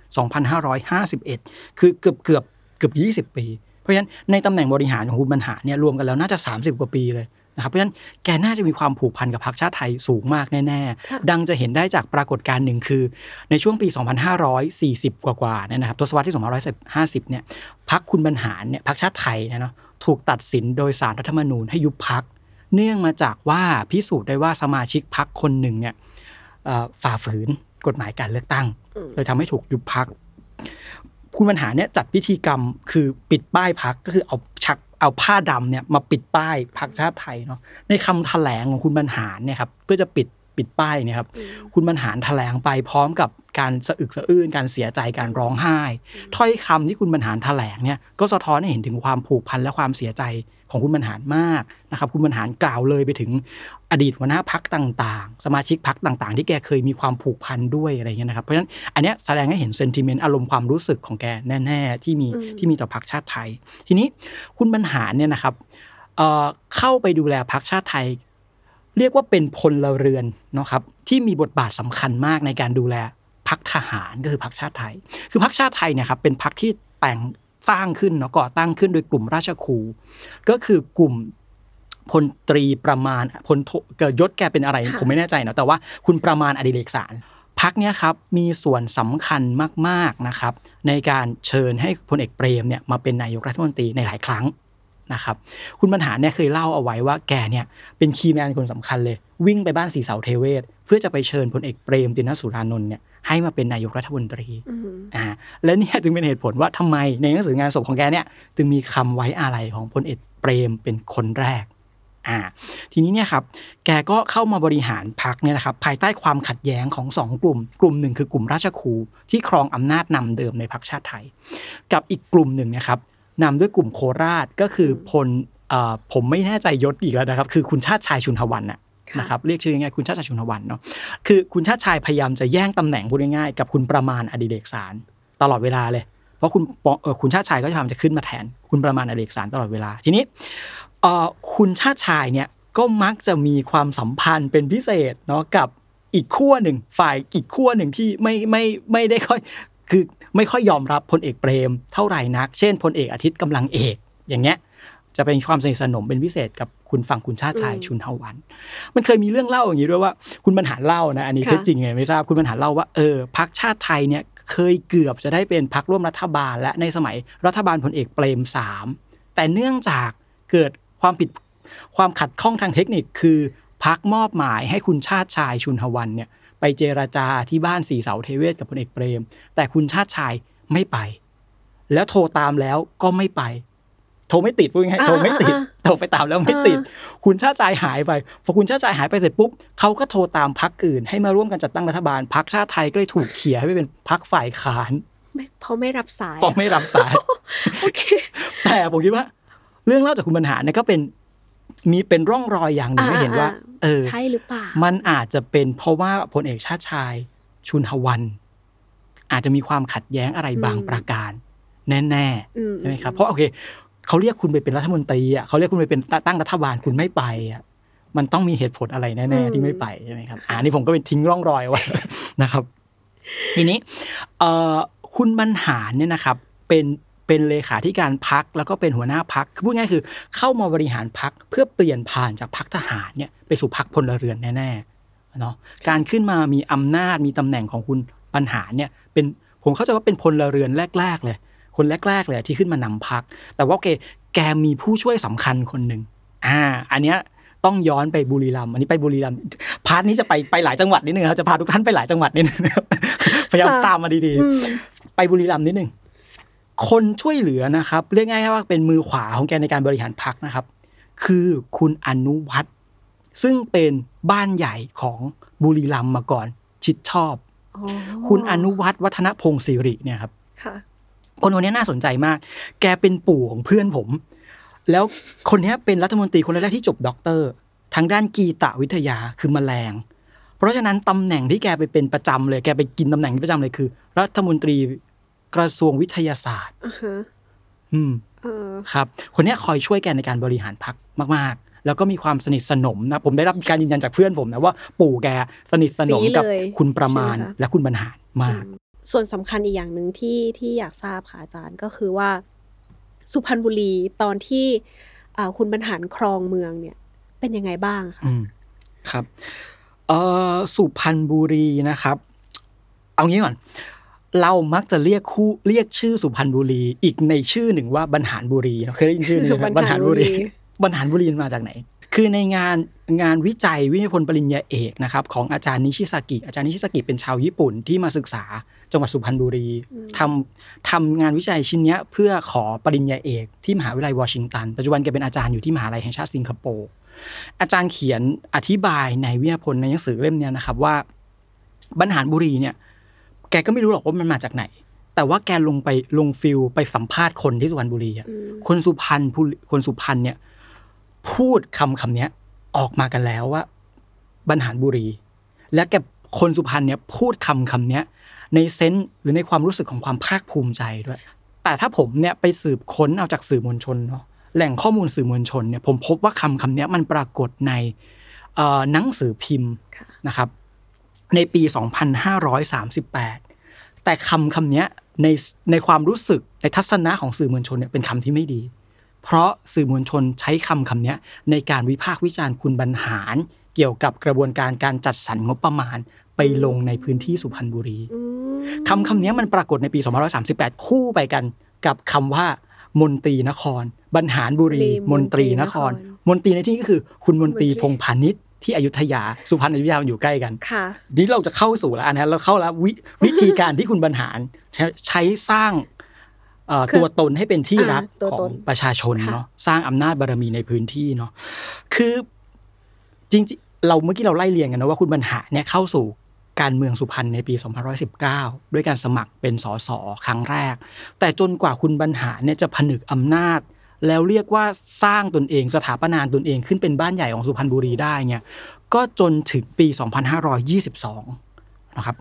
[SPEAKER 3] 2551 คือเกือบเกือบเกือบ 20 ปี ราะฉะนั้นในตำแหน่งบริหารของคุณบรรหารเนี่ยรวมกันแล้วน่าจะ 30 กว่าปีเลยนะครับเพราะฉะนั้นแกน่าจะมีความผูกพันกับพรรคชาติไทยสูงมากแน่
[SPEAKER 2] ค่ะ
[SPEAKER 3] ๆดังจะเห็นได้จากปรากฏการณ์หนึ่งคือ ในช่วงปี 2540 กว่าๆเนี่ยนะครับทศวรรษที่ 2550 เนี่ยพรรคคุณบรรหารเนี่ยพรรคชาติไทยเนี่ยเนาะถูกตัดสินโดยสารรัฐธรรมนูญให้ยุบพรรคเนื่องมาจากว่าพิสูจน์ได้ว่าสมาชิกพรรคคนหนึ่งเนี่ยเอ่อฝ่าฝืนกฎหมายการเลือกตั้ง
[SPEAKER 2] อืม
[SPEAKER 3] เลยทำให้ถูกยุบพักคุ ณบรรหารเนี่ยจัดพิธีกรรมคือปิดป้ายพักก็คือเอาชักเอาผ้าดำเนี่ยมาปิดป้ายพักชาติไทยเนาะในคำแถลงของคุณบรรหารเนี่ยครับเพื่อจะปิดปิดป้ายเนี่ยครับ
[SPEAKER 2] อืม
[SPEAKER 3] คุณบรรหารแถลงไปพร้อมกับ การสะอึกสะอื้นการเสียใจการร้องไห้ ถ้อยคำที่คุณบรรหารแถลงเนี่ยก็สะท้อนให้เห็นถึงความผูกพันและความเสียใจของคุณบรรหารมากนะครับคุณบรรหารกล่าวเลยไปถึงอดีตหัวหน้าพักต่างๆ สมาชิกพักต่างๆ ที่แกเคยมีความผูกพันด้วยอะไรเงี้ยนะครับเพราะฉะนั้นอันเนี้ยแสดงให้เห็นเซนติเมนต์อารมณ์ความรู้สึกของแกแน่ๆที่มี
[SPEAKER 2] อืม
[SPEAKER 3] ที่มีต่อพักชาติไทย ทีนี้คุณบรรหารเนี่ยนะครับเอ่อเข้าไปดูแลพักชาติไทย เรียกว่าเป็นพลเรือนเนาะครับที่มีบทบาทสำคัญมากในการดูแล พักทหารก็คือพักชาติไทย คือพักชาติไทยเนี่ยครับเป็นพักที่แต่งสร้างขึ้นเนาะก่อตั้งขึ้นโดยกลุ่มราชครูก็คือกลุ่มพลตรีประมาณพลเกิดยศแกเป็นอะไร ผมไม่แน่ใจเนาะแต่ว่าคุณประมาณอดิเรกสารพรรคเนี้ยครับมีส่วนสำคัญมากๆนะครับ ในการเชิญให้พลเอกเปรมเนี่ยมาเป็นนายกรัฐมนตรีในหลายครั้งนะครับ คุณบรรหารเนี่ยเคยเล่าเอาไว้ว่าแกเนี่ยเป็น key man คนสำคัญเลย วิ่งไปบ้านสี่เสาเทเวศร์ เพื่อจะไปเชิญพลเอกเปรมติณสูลานนท์เนี่ยให้มาเป็นนายกรัฐมนตรี
[SPEAKER 2] อืม
[SPEAKER 3] อ่าและเนี่ยจึงเป็นเหตุผลว่าทำไมในหนังสืองานศพของแกเนี่ยจึงมีคำไว้อาลัยของพลเอกเปรมเป็นคนแรกอ่าทีนี้เนี่ยครับแกก็เข้ามาบริหารพักเนี่ยนะครับภายใต้ความขัดแย้งของสองกลุ่ม กลุ่มหนึ่งคือกลุ่มราชครูที่ครองอำนาจนำเดิมในพักชาติไทย กับอีกกลุ่มหนึ่งเนะครับนำด้วยกลุ่มโคราชก็คือพลเอ่อผมไม่แน่ใจยศอีกแล้วนะครับ คือคุณชาติชายชุนทวันน่ะ
[SPEAKER 2] ค่ะ
[SPEAKER 3] นะครับเรียกชื่อง่ายๆคุณชาติชายชุนทวันเนาะคือคุณชาติชายพยายามจะแย่งตำแหน่งพูดง่ายๆกับคุณประมาณอดิเรกสารตลอดเวลาเลย เพราะคุณปอเออคุณชาติชายก็พยายามจะขึ้นมาแทน คุณประมาณอดิเรกสารตลอดเวลาทีนี้เออคุณชาติชายเนี่ยก็มักจะมีความสัมพันธ์เป็นพิเศษเนาะกับอีกขั้วหนึ่งฝ่ายอีกขั้วหนึ่งที่ไม่ไม่ไม่ได้ค่อยคือไม่ค่อยยอมรับพลเอกเปรมเท่าไหร่นัก เช่นพลเอกอาทิตย์กำลังเอกอย่างเงี้ยจะเป็นความสนิทสนมเป็นพิเศษกับ คุณฝั่งคุณชาติชาย
[SPEAKER 2] อืม
[SPEAKER 3] ชุนเทาวัน มันเคยมีเรื่องเล่าอย่างนี้ด้วยว่า คุณบรรหารเล่านะอันนี้
[SPEAKER 2] ค่ะ
[SPEAKER 3] เท็จจริงไงไม่ทราบคุณบรรหารเล่าว่าเออพักชาติไทยเนี่ยเคยเกือบจะได้เป็นพักร่วมรัฐบาล และในสมัยรัฐบาลพลเอกเปรมสามแต่เนื่องจากเกิดความผิดความขัดข้องทางเทคนิคคือพักมอบหมายให้คุณชาติชายชุนทวันเนี่ยไปเจรจาที่บ้านสีเสาเทเวศกับพลเอกเปรม แต่คุณชาติชายไม่ไป แล้วโทรตามแล้วก็ไม่ไป โทรไม่ติดพูดง่ายๆ
[SPEAKER 2] อ่า
[SPEAKER 3] โทรไม่ติด
[SPEAKER 2] อ่า
[SPEAKER 3] โทรไปตามแล้วไม่ติด
[SPEAKER 2] อ่
[SPEAKER 3] คุณชาติชายหายไปพอคุณชาติชายหายไปเสร็จปุ๊บเขาก็โทรตามพักอื่น ให้มาร่วมกันจัดตั้งรัฐบาลพักชาติไทยก็เลยถูกเขี่ยให้ไปเป็นพักฝ่ายค้าน
[SPEAKER 2] ไม่เพราะไม่รับสาย
[SPEAKER 3] เพราะไม่รับสาย
[SPEAKER 2] โอเค
[SPEAKER 3] แต่ผมคิดว่า เรื่องเล่าจากคุณบรรหารเนี่ยก็เป็นมีเป็นร่องรอยอย่างหนึ่งให้เห็นว่า เออ
[SPEAKER 2] ใช่หรือเปล่า
[SPEAKER 3] มันอาจจะเป็นเพราะว่าพลเอกชาติชายชุนทวัน อาจจะมีความขัดแย้งอะไรบาง
[SPEAKER 2] อืม
[SPEAKER 3] ประการ แน่
[SPEAKER 2] อื
[SPEAKER 3] ๆใช่ไหมครับเพราะโอเค เขาเรียกคุณไปเป็นรัฐมนตรีอะเขาเรียกคุณไปเป็นตั้งรัฐบาลคุณไม่ไปอะมันต้องมีเหตุผลอะไรแน่ๆที่ไม่ไปใช่ไหมครับอ่านี่ผมก็เป็นทิ้งร่องรอยไว้นะครับ ทีนี้เอ่อคุณบรรหารเนี่ยนะครับเป็นเป็นเลขาธิการพักแล้วก็เป็นหัวหน้าพักคือพูดง่ายๆคือ เข้ามาบริหารพักเพื่อเปลี่ยนผ่านจากพักทหารเนี่ยไปสู่พักพลเรือนแน่ๆเนาะการขึ้นมามีอำนาจมีตำแหน่งของคุณบรรหารเนี่ยเป็นผมเข้าใจว่าเป็นพลเรือนแรก ๆ เลย คนแรก ๆ เลยที่ขึ้นมานำพรรค แต่ว่าโอเคแกมีผู้ช่วยสำคัญคนหนึ่งอ่า อันเนี้ยต้องย้อนไปบุรีรัมย์อันนี้ไปบุรีรัมย์ part นี้จะไปไปหลายจังหวัดนิดนึงครับจะพาทุกท่านไปหลายจังหวัดนิดนึงนะครับพยายาม
[SPEAKER 2] ค่ะ
[SPEAKER 3] ตามมาดี
[SPEAKER 2] อืม
[SPEAKER 3] ๆไปบุรีรัมย์นิดนึงคนช่วยเหลือนะครับ เรียกง่ายๆว่าเป็นมือขวาของแกในการบริหารพรรคนะครับ คือคุณอนุวัฒน์ซึ่งเป็นบ้านใหญ่ของบุรีรัมย์มาก่อนชิดชอบ
[SPEAKER 2] อ๋อ
[SPEAKER 3] คุณอนุวัฒน์วัฒนพงศ์สิริเนี่ยครับ
[SPEAKER 2] ค่ะ
[SPEAKER 3] คนคนนี้น่าสนใจมาก แกเป็นปู่ของเพื่อนผม แล้วคนนี้เป็นรัฐมนตรีคนแรกที่จบด็อกเตอร์ ทางด้านกีตวิทยาคือแมลง เพราะฉะนั้นตำแหน่งที่แกไปเป็นประจำเลย แกไปกินตำแหน่งนี้ประจำเลยคือ รัฐมนตรีกระทรวงวิทยาศาสตร์
[SPEAKER 2] อ่าฮะ
[SPEAKER 3] อืม
[SPEAKER 2] เออ
[SPEAKER 3] ครับ คนนี้คอยช่วยแกในการบริหารพักมาก ๆ แล้วก็มีความสนิทสนมนะ ผมได้รับการยืนยันจากเพื่อนผมนะว่า ปู่แกสนิทสนมกับ
[SPEAKER 2] สีเลย
[SPEAKER 3] คุณประมาณ
[SPEAKER 2] ใช่ไหมคะ
[SPEAKER 3] และคุณบรรหารมาก
[SPEAKER 2] ส่วนสำคัญอีกอย่างหนึ่งที่ที่อยากทราบค่ะอาจารย์ก็คือว่า สุพรรณบุรีตอนที่อ่าคุณบรรหารครองเมืองเนี่ย เป็นยังไงบ้างคะ
[SPEAKER 3] อืมครับเอ่อสุพรรณบุรีนะครับ เอางี้ก่อน เรามักจะเรียกคู่เรียกชื่อสุพรรณบุรี อีกในชื่อหนึ่งว่าบรรหารบุรีเคยได้ยินชื่อนี้ไหมบรรหารบุรี บรรหารบุรีมันมาจากไหน คือในงานงานวิจัยวิทยาพลปริญญาเอกนะครับ ของอาจารย์นิชิสากิอาจารย์นิชิสากิเป็นชาวญี่ปุ่นที่มาศึกษา จังหวัดสุพรรณบุรีทำทำงานวิจัยชิ้นเนี้ยเพื่อขอปริญญาเอกที่มหาวิทยาลัยวอชิงตัน ปัจจุบันแกเป็นอาจารย์อยู่ที่มหาลัยแห่งชาติสิงคโปร์อาจารย์เขียนอธิบายในวิทยาพลในหนังสือเล่มเนี้ยนะครับว่าบรรหารบุรีเนี่ย แกก็ไม่รู้หรอกว่ามันมาจากไหน แต่ว่าแกลงไปลงฟิลไปสัมภาษณ์คนที่สุพรรณบุรีอะ
[SPEAKER 2] อืม
[SPEAKER 3] คนสุพรรณผู้คนสุพรรณเนี่ย พูดคำคำเนี้ยออกมากันแล้วว่าบรรหารบุรี และแกคนสุพรรณเนี่ยพูดคำคำเนี้ย ในเซนส์หรือในความรู้สึกของความภาคภูมิใจด้วย แต่ถ้าผมเนี่ยไปสืบค้นเอาจากสื่อมวลชนเนาะแหล่งข้อมูลสื่อมวลชนเนี่ยผมพบว่าคำคำนี้มันปรากฏในหนังสือพิมพ์นะครับในปี 2538 แต่คำคำนี้ในในความรู้สึกในทัศนะของสื่อมวลชนเนี่ยเป็นคำที่ไม่ดี เพราะสื่อมวลชนใช้คำคำนี้ในการวิพากษ์วิจารณ์คุณบรรหาร เกี่ยวกับกระบวนการการจัดสรรงบประมาณ ไปลงในพื้นที่สุพรรณบุรี
[SPEAKER 2] อืม
[SPEAKER 3] คำคำนี้มันปรากฏในปี2538 คู่ไปกันกับคำว่ามนตรีนคร บรรหารบุรี มนตรีนคร มนตรีในที่นี้ก็คือคุณมนตรีพงษ์พาณิชย์ที่อยุธยาสุพรรณอยุธยามันอยู่ใกล้กัน
[SPEAKER 2] ค่ะ
[SPEAKER 3] นี้เราจะเข้าสู่แล้วอันนะเราเข้าแล้ววิวิธีการที่คุณบรรหารใช้ใช้สร้างเอ่อ
[SPEAKER 2] คือ
[SPEAKER 3] ตัวตนให้เป็นที่รัก
[SPEAKER 2] อ่าตัว
[SPEAKER 3] ขอ
[SPEAKER 2] ต
[SPEAKER 3] ง
[SPEAKER 2] น
[SPEAKER 3] ประชาชน
[SPEAKER 2] ค่ะ
[SPEAKER 3] เนาะสร้างอำนาจบารมีในพื้นที่เนาะคือจริงๆเราเมื่อกี้เราไล่เรียงกันนะว่าคุณบรรหารเนี่ยเข้าสู่ การเมืองสุพรรณในปี 2519 ด้วยการสมัครเป็นสสครั้งแรก แต่จนกว่าคุณบรรหารเนี่ยจะผนึกอำนาจ แล้วเรียกว่าสร้างตนเองสถาปนานตนเองขึ้นเป็นบ้านใหญ่ของสุพรรณบุรีได้เนี่ยก็จนถึงปี 2522 นะครับ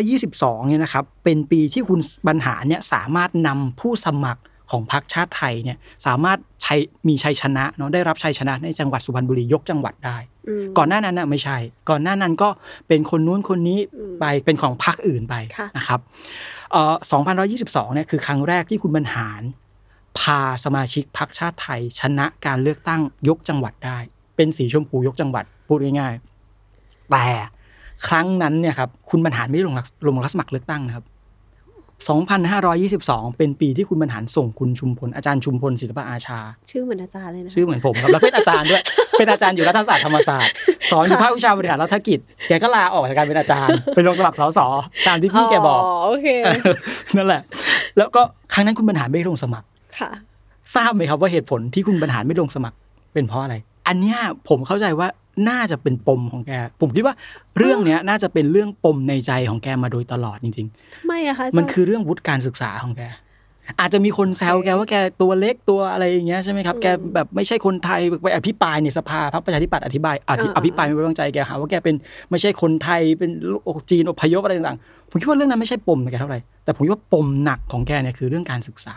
[SPEAKER 3] 2522 เนี่ยนะครับเป็นปีที่คุณบรรหารเนี่ยสามารถนำผู้สมัคร ของพรรคชาติไทยเนี่ยสามารถใช้มีชัยชนะเนาะได้รับชัยชนะในจังหวัดสุพรรณบุรียกจังหวัดได้
[SPEAKER 2] อืม
[SPEAKER 3] ก่อนหน้านั้นน่ะไม่ใช่ ก่อนหน้านั้นก็เป็นคนนู้นคนนี้
[SPEAKER 2] อืม
[SPEAKER 3] ไปเป็นของพรรคอื่นไป
[SPEAKER 2] ค่ะ
[SPEAKER 3] นะครับเอ่อ2122เนี่ยคือครั้งแรกที่คุณบรรหารพาสมาชิกพรรคชาติไทย ชนะการเลือกตั้งยกจังหวัดได้ เป็นสีชมพูยกจังหวัดพูดง่ายๆแต่ครั้งนั้นเนี่ยครับคุณบรรหารไม่ได้ลงรับลงรับสมัครเลือกตั้งนะครับ 2522 เป็นปีที่คุณบรรหารส่งคุณชุมพลอาจารย์ชุมพลศิลปอาชา
[SPEAKER 2] ชื่อเหมือนอาจารย์เลยนะ
[SPEAKER 3] ชื่อเหมือนผมครับ แล้วเป็นอาจารย์ด้วย เป็นอาจารย์อยู่รัฐศาสตร์ธรรมศาสตร์ สอนอยู่ภาควิชาบริหารรัฐกิจ แกก็ลาออกจากการเป็นอาจารย์ ไปลงสมัครสสตามที่พี่แกบอก
[SPEAKER 2] โอเค
[SPEAKER 3] นั่นแหละ แล้วก็ครั้งนั้นคุณบรรหารไม่ได้ลงสมัคร
[SPEAKER 2] ค่ะ
[SPEAKER 3] ทราบไหมครับว่าเหตุผลที่คุณบรรหารไม่ลงสมัครเป็นเพราะอะไร อันเนี้ยผมเข้าใจว่าน่าจะเป็นปมของแก ผมคิดว่าเรื่องเนี้ยน่าจะเป็นเรื่องปมในใจของแกมาโดยตลอดจริง
[SPEAKER 2] ไม่อะคะาจารย์
[SPEAKER 3] ๆมันคือเรื่องวุฒิการศึกษาของแก อาจจะมีคนแซวแกว่าแกตัวเล็กตัวอะไรอย่างเงี้ยใช่ไหมครับ
[SPEAKER 2] อืม
[SPEAKER 3] แกแบบไม่ใช่คนไทยไปอภิปรายในสภาพรรคประชาธิปัตย์อธิบายอธิ
[SPEAKER 2] อ่า
[SPEAKER 3] อภิปรายไม่ไว้วางใจแกหาว่าแกเป็นไม่ใช่คนไทยเป็นลูกจีนอพยพอะไรต่างๆ ผมคิดว่าเรื่องนั้นไม่ใช่ปมของแกเท่าไหร่แต่ผมคิดว่าปมหนักของแกเนี่ยคือเรื่องการศึกษา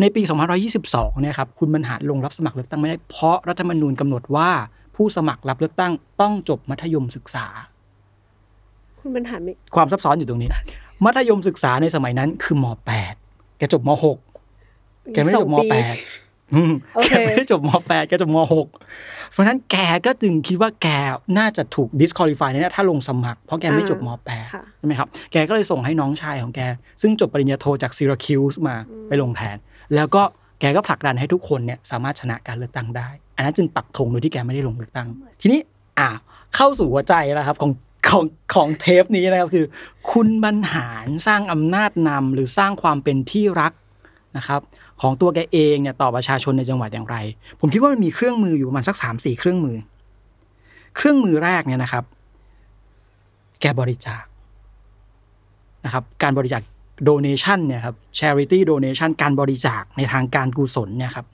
[SPEAKER 3] ในปี 2522 เนี่ยครับคุณบรรหารลงรับสมัครเลือกตั้งไม่ได้เพราะรัฐธรรมนูญกำหนดว่าผู้สมัครรับเลือกตั้งต้องจบมัธยมศึกษา
[SPEAKER 2] คุณบรรหารไม่
[SPEAKER 3] ความซับซ้อนอยู่ตรงนี้ มัธยมศึกษาในสมัยนั้นคือม .8 แกจบม .6 แกไม่ได้จบม
[SPEAKER 2] สองปี
[SPEAKER 3] .8 อืม
[SPEAKER 2] โอเค
[SPEAKER 3] แกไม่ได้จบม .8 แกจบม .6 เพราะฉะนั้นแกก็จึงคิดว่าแกน่าจะถูก disqualify เนี่ยถ้าลงสมัคร เพราะแกไม่จบม .8
[SPEAKER 2] ค่ะ
[SPEAKER 3] ใช่ไหมครับ แกก็เลยส่งให้น้องชายของแก ซึ่งจบปริญญาโทจากซิราคิวส์มาไปลงแทน แล้วก็แกก็ผลักดันให้ทุกคนเนี่ยสามารถชนะการเลือกตั้งได้ อันนั้นจึงปักธงโดยที่แกไม่ได้ลงเลือกตั้ง ทีนี้อ่าเข้าสู่หัวใจแล้วครับของของของเทปนี้นะครับคือ คุณบรรหารสร้างอำนาจนำหรือสร้างความเป็นที่รักนะครับของตัวแกเองเนี่ยต่อประชาชนในจังหวัดอย่างไร ผมคิดว่ามันมีเครื่องมืออยู่ประมาณสักสามสี่เครื่องมือ เครื่องมือแรกเนี่ยนะครับ แกบริจาคนะครับ การบริจาค donation เนี่ยครับ charity donation การบริจาคในทางการกุศลเนี่ยครับ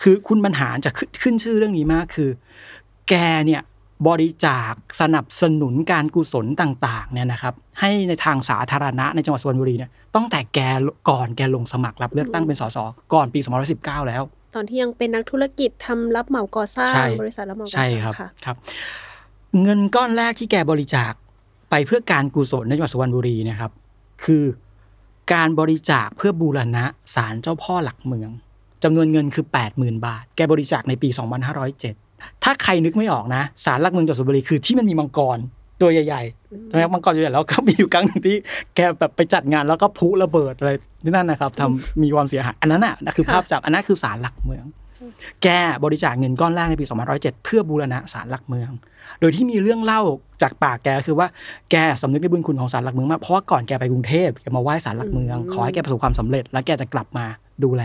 [SPEAKER 3] คือคุณบรรหารจะขึ้นขึ้นชื่อเรื่องนี้มากคือ แกเนี่ยบริจาคสนับสนุนการกุศลต่างๆเนี่ยนะครับ ให้ในทางสาธารณะในจังหวัดสุพรรณบุรีเนี่ยตั้งแต่แกก่อนแกลงสมัครรับเลือกตั้งเป็นสสก่อนปี2519 แล้ว
[SPEAKER 2] ตอนที่ยังเป็นนักธุรกิจทำรับเหมาก่อสร้าง
[SPEAKER 3] ใช่
[SPEAKER 2] บริษัทรับเหมาก่อส
[SPEAKER 3] ใช่
[SPEAKER 2] ร้าง
[SPEAKER 3] ครับ
[SPEAKER 2] ค่ะ
[SPEAKER 3] ครับ เงินก้อนแรกที่แกบริจาคไปเพื่อการกุศลในจังหวัดสุพรรณบุรีเนะครับ คือ การบริจาคเพื่อบูรณะศาลเจ้าพ่อหลักเมืองจำนวนเงินคือ 80,000 บาท แกบริจาคในปี 2507 ถ้าใครนึกไม่ออกนะศาลหลักเมืองจังหวัดสุพรรณบุรีคือที่มันมีมังกรตัวใหญ่ๆใช่ไหมครับมังกรตัวใหญ่แล้วก็มีอยู่ครั้งหนึ่งที่แกแบบไปจัดงานแล้วก็พลุระเบิดอะไรที่นั่นนะครับทำมีความเสียหายอันนั้นน่ะนั่นคือภาพจำอันนั้นคือศาลหลักเมือง แกบริจาคเงินก้อนแรกในปี 2507 เพื่อบูรณะศาลหลักเมือง โดยที่มีเรื่องเล่าจากปากแกคือว่าแกสำนึกในบุญคุณของศาลหลักเมืองมากเพราะว่าก่อนแกไปกรุงเทพแกมาไหว้ศาลหลักเมือง
[SPEAKER 2] อืม
[SPEAKER 3] ขอให้แกประสบความสำเร็จ แล้วแกจะกลับมาดูแล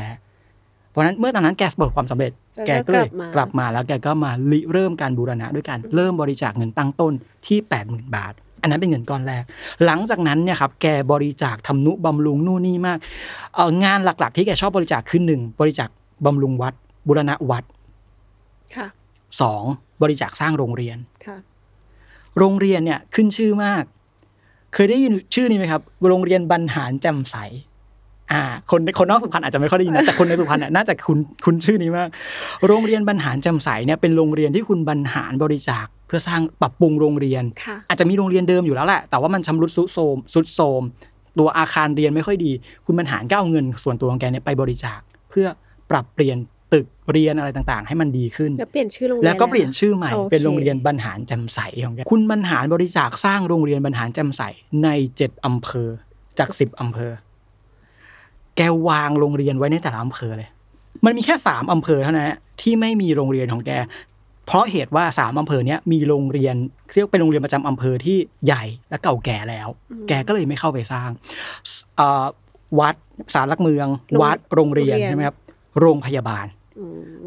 [SPEAKER 3] เพราะฉะนั้นเมื่อตอนนั้นแกประสบความสำเร็จ แกก็เลยกลับมาแล้วแกก็มาริเริ่มการบูรณะด้วยการเริ่มบริจาคเงินตั้งต้นที่80,000บาทอันนั้นเป็นเงินก้อนแรก หลังจากนั้นเนี่ยครับแกบริจาคทำนุบำรุงนู่นนี่มากเอ่องานหลักๆ ที่แกชอบบริจาคคือหนึ่งบริจาคบำรุงวัดบูรณะวัด
[SPEAKER 2] ค่ะ
[SPEAKER 3] สอง บริจาคสร้างโรงเรียน
[SPEAKER 2] ค่ะ
[SPEAKER 3] โรงเรียนเนี่ยขึ้นชื่อมาก เคยได้ยินชื่อนี้ไหมครับ โรงเรียนบรรหารแจ่มใส อ่า คนคนนอกสุพรรณอาจจะไม่ค่อยได้ยินนะแต่คนในสุพรรณน่ะน่าจะคุ้นคุ้นชื่อนี้มาก โรงเรียนบรรหารแจ่มใสเนี่ยเป็นโรงเรียนที่คุณบรรหารบริจาคเพื่อสร้างปรับปรุงโรงเรียน
[SPEAKER 2] ค่ะ
[SPEAKER 3] อาจจะมีโรงเรียนเดิมอยู่แล้วแหละแต่ว่ามันชำรุดซุดโทรมสุดโทรมตัวอาคารเรียนไม่ค่อยดี คุณบรรหารก็เอาเงินส่วนตัวของแกเนี่ยไปบริจาคเพื่อปรับเปลี่ยน ตึกเรียนอะไรต่างๆ ให้มันดีขึ้น
[SPEAKER 2] จะเปลี่ยนชื่อโรงเรียน
[SPEAKER 3] แล้วก็เปลี่ยนชื่อใหม่
[SPEAKER 2] โอเค
[SPEAKER 3] เป็นโรงเรียนบรรหารแจ่มใสของแกคุณบรรหารบริจาคสร้างโรงเรียนบรรหารแจ่มใสในเจ็ดอำเภอจากสิบอำเภอ แกวางโรงเรียนไว้ในแต่ละอำเภอเลย มันมีแค่สามอำเภอเท่านั้นนะที่ไม่มีโรงเรียนของแก เพราะเหตุว่าสามอำเภอเนี้ยมีโรงเรียนเรียกเป็นโรงเรียนประจำอำเภอที่ใหญ่และเก่าแก่แล้ว แกก็เลยไม่เข้าไปสร้างเอ่อวัดสารหลักเมือง วัดโรงเรียนใช่ไหมครับโรงพยาบาล
[SPEAKER 2] อืม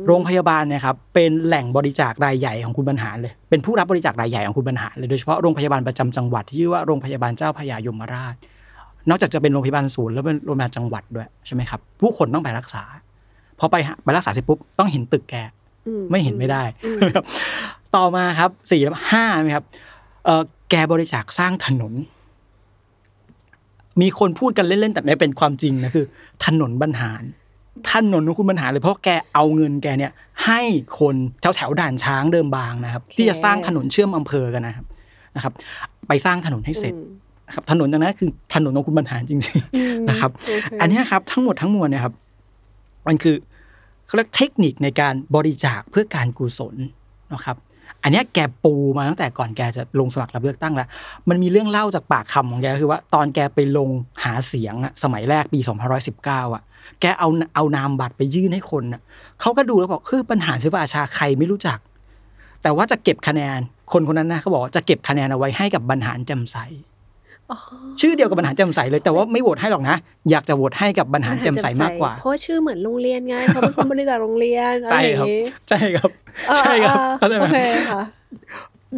[SPEAKER 3] โรงพยาบาลเนี่ยครับเป็นแหล่งบริจาครายใหญ่ของคุณบรรหารเลย เป็นผู้รับบริจาครายใหญ่ของคุณบรรหารเลยโดยเฉพาะโรงพยาบาลประจำจังหวัดที่ชื่อว่าโรงพยาบาลเจ้าพยายมราช นอกจากจะเป็นโรงพยาบาลศูนย์แล้วเป็นโรงพยาบาลจังหวัดด้วยใช่ไหมครับผู้คนต้องไปรักษาพอไปไปรักษาเสร็จปุ๊บต้องเห็นตึกแกไม่เห็นไม่ได้ต่อมาครับสี่ห้าไหมครับเอแกบริจาคสร้างถนน มีคนพูดกันเล่นๆแต่ไม่เป็นความจริงนะคือ ถนนบรรหาร ถนนของคุณบรรหารเลยเพราะแกเอาเงินแกเนี่ย ให้คนแถวแถวๆด่านช้างเดิมบางนะครับ ที่จะสร้างถนนเชื่อมอำเภอกันนะครับนะครับ ไปสร้างถนนให้เสร็จ
[SPEAKER 2] อืม
[SPEAKER 3] นะครับถนนตรงนั้นคือถนนของคุณบรรหารจริง
[SPEAKER 2] อืม
[SPEAKER 3] ๆนะครับ
[SPEAKER 2] โเค
[SPEAKER 3] อันเนี้ยครับทั้งหมดทั้งมวลเนี่ยครับมันคือเขาเรียกเทคนิคในการบริจาคเพื่อการกุศลนะครับ อันเนี้ยแกปูมาตั้งแต่ก่อนแกจะลงสมัครรับเลือกตั้งแล้ว มันมีเรื่องเล่าจากปากคำของแกคือว่าตอนแกไปลงหาเสียงอะสมัยแรกปี 2519อะ แกเอาเอานามบัตรไปยื่นให้คนอะเขาก็ดูแล้วบอกคือปัญหาศิลปอาชาใครไม่รู้จัก แต่ว่าจะเก็บคะแนน คนคนนั้นนะเขาบอกว่าจะเก็บคะแนนเอาไว้ให้กับบรรหารแจำใส
[SPEAKER 2] อ๋อ
[SPEAKER 3] ชื่อเดียวกับบรรหารแจ่มใสเลยแต่ว่าไม่โหวตให้หรอกนะ อยากจะโหวตให้กับบรรหารแจ่มใสมากกว่า
[SPEAKER 2] เพราะว่าชื่อเหมือนโรงเรียนไงเขาเป็นคนบริจาคโรงเรียนอะไร
[SPEAKER 3] ใช่
[SPEAKER 2] อย่าง
[SPEAKER 3] ครับ
[SPEAKER 2] งี้
[SPEAKER 3] ใช่ครับ
[SPEAKER 2] เออ
[SPEAKER 3] ใช่ครับ
[SPEAKER 2] เออ
[SPEAKER 3] เข้าใจไหม
[SPEAKER 2] โอเคค่ะ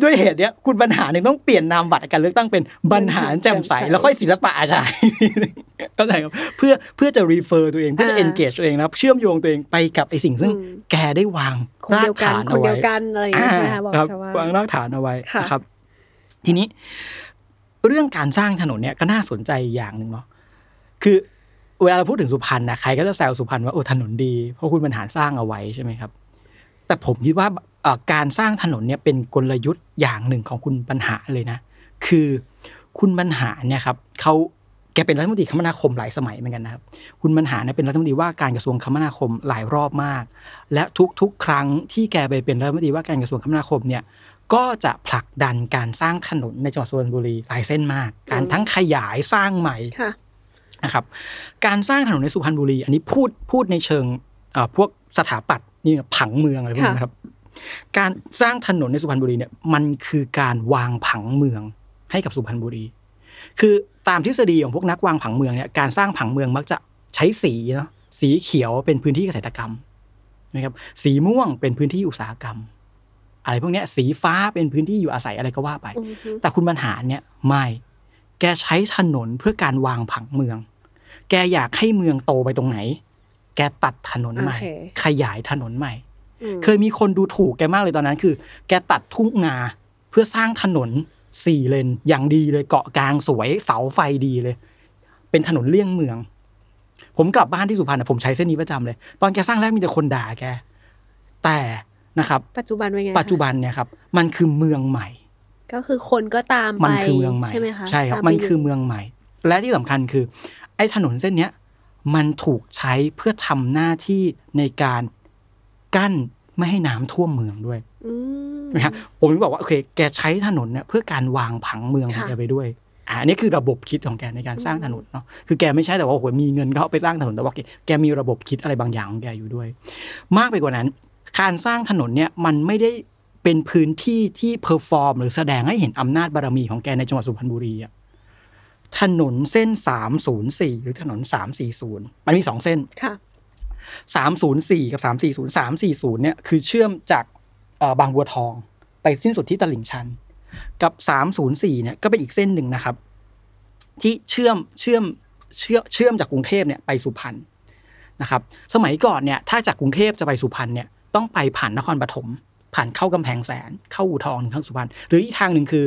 [SPEAKER 3] ด้วยเหตุเนี้ยคุณบรรหารเนี่ยต้องเปลี่ยนนามบัตรการเลือกตั้งเป็นบรรหารแจ่มใส
[SPEAKER 2] แจ่มใส
[SPEAKER 3] แล้วค่อยศิลปะอาชาเข้าใจครับเพื่อเพื่อจะ refer ตัวเองเพื่อจะ
[SPEAKER 2] อ่า
[SPEAKER 3] engage ตัวเองนะครับเชื่อมโยงตัวเองไปกับไอสิ่งซึ่ง
[SPEAKER 2] อืม
[SPEAKER 3] แกได้วาง
[SPEAKER 2] คน
[SPEAKER 3] รา
[SPEAKER 2] เดี
[SPEAKER 3] ก
[SPEAKER 2] ยวกัน
[SPEAKER 3] ฐาน
[SPEAKER 2] คน
[SPEAKER 3] เอา
[SPEAKER 2] เดี
[SPEAKER 3] ไว้
[SPEAKER 2] ยวกันอะไรอย่างงี้ใช่ไหมคะบอก
[SPEAKER 3] ครับ
[SPEAKER 2] ชาวบ้าน
[SPEAKER 3] วางรากฐานเอาไว้
[SPEAKER 2] ค่ะ
[SPEAKER 3] นะครับ ทีนี้ เรื่องการสร้างถนนเนี่ยก็น่าสนใจอย่างหนึ่งเนาะคือเวลาเราพูดถึงสุพรรณนะใครก็จะแซวสุพรรณว่าโอ้ถนนดีเพราะคุณบรรหารสร้างเอาไว้ใช่ไหมครับ แต่ผมคิดว่าเอ่อ การสร้างถนนเนี่ยเป็นกลยุทธ์อย่างหนึ่งของคุณบรรหารเลยนะ คือคุณบรรหารเนี่ยครับเขาแกเป็นรัฐมนตรีคมนาคมหลายสมัยเหมือนกันนะครับ คุณบรรหารเนี่ยเป็นรัฐมนตรีว่าการกระทรวงคมนาคมหลายรอบมาก และทุกๆ ครั้งที่แกไปเป็นรัฐมนตรีว่าการกระทรวงคมนาคมเนี่ย ก็จะผลักดันการสร้างถนนในจังหวัดสุพรรณบุรีหลายเส้นมาก การทั้งขยายสร้างใหม่
[SPEAKER 2] ค่ะ
[SPEAKER 3] นะครับ การสร้างถนนในสุพรรณบุรี อันนี้พูดพูดในเชิงเอ่อพวกสถาปัตย์นี่ผังเมืองอะไรพวกนี้นะครับ การสร้างถนนในสุพรรณบุรีเนี่ยมันคือการวางผังเมืองให้กับสุพรรณบุรี คือตามทฤษฎีของพวกนักวางผังเมืองเนี่ยการสร้างผังเมืองมักจะใช้สีเนาะสีเขียวเป็นพื้นที่เกษตรกรรมนะครับสีม่วงเป็นพื้นที่อุตสาหกรรม อะไรพวกเนี้ยสีฟ้าเป็นพื้นที่อยู่อาศัยอะไรก็ว่าไป
[SPEAKER 2] อือฮึ
[SPEAKER 3] แต่คุณบรรหารเนี่ยไม่แกใช้ถนนเพื่อการวางผังเมือง แกอยากให้เมืองโตไปตรงไหน แกตัดถนนใหม่
[SPEAKER 2] โอเค
[SPEAKER 3] ขยายถนนใหม่
[SPEAKER 2] อืม
[SPEAKER 3] เคยมีคนดูถูกแกมากเลยตอนนั้นคือ แกตัดทุ่งนาเพื่อสร้างถนนสี่เลนอย่างดีเลยเกาะกลางสวยเสาไฟดีเลย เป็นถนนเลี่ยงเมือง ผมกลับบ้านที่สุพรรณอะผมใช้เส้นนี้ประจำเลย ตอนแกสร้างแรกมีแต่คนด่าแก แต่นะครับ
[SPEAKER 2] ปัจจุบันเป็นไงคะ
[SPEAKER 3] ปัจจุบันเนี่ยครับมันคือเมืองใหม่
[SPEAKER 2] ก็คือคนก็ตามไป
[SPEAKER 3] มันคือเมืองใหม่
[SPEAKER 2] ใช่ไหมคะ
[SPEAKER 3] ใช่ครับ
[SPEAKER 2] ตาไป
[SPEAKER 3] มันคือ
[SPEAKER 2] อยู่
[SPEAKER 3] เมืองใหม่ และที่สำคัญคือ ไอ้ถนนเส้นเนี้ยมันถูกใช้เพื่อทำหน้าที่ในการ กั้นไม่ให้น้ำท่วมเมืองด้วย
[SPEAKER 2] อืม
[SPEAKER 3] นะครับผมถึงบอกว่าโอเค แกใช้ถนนเนี่ยเพื่อการวางผังเมืองของ
[SPEAKER 2] ค่ะ
[SPEAKER 3] แกไปด้วยอ่าอันนี้คือระบบคิดของแกในการสร้างถนนเนาะ คือแกไม่ใช่แต่ว่าโอ้โหมีเงินก็เอาไปสร้างถนนแต่ว่าแกแกมีระบบคิดอะไรบางอย่างของแกอยู่ด้วย มากไปกว่านั้น การสร้างถนนเนี่ยมันไม่ได้เป็นพื้นที่ที่ perform หรือแสดงให้เห็นอำนาจบารมีของแกในจังหวัดสุพรรณบุรีอะถนนเส้นสามศูนย์สี่หรือถนนสามสี่ศูนย์มันมีสองเส้น
[SPEAKER 2] ค่ะ
[SPEAKER 3] สามศูนย์สี่กับสามสี่ศูนย์สามสี่ศูนย์เนี่ยคือเชื่อมจากเอ่อบางบัวทอง ไปสิ้นสุดที่ตลิ่งชัน กับสามศูนย์สี่เนี่ยก็เป็นอีกเส้นหนึ่งนะครับ ที่เชื่อมเชื่อมเชื่อมเชื่อมจากกรุงเทพเนี่ยไปสุพรรณนะครับ สมัยก่อนเนี่ยถ้าจากกรุงเทพจะไปสุพรรณเนี่ยต้องไปผ่านนครปฐมผ่านเข้ากำแพงแสน เข้าอู่ทองถึงเข้าสุพรรณหรืออีกทางหนึ่งคือ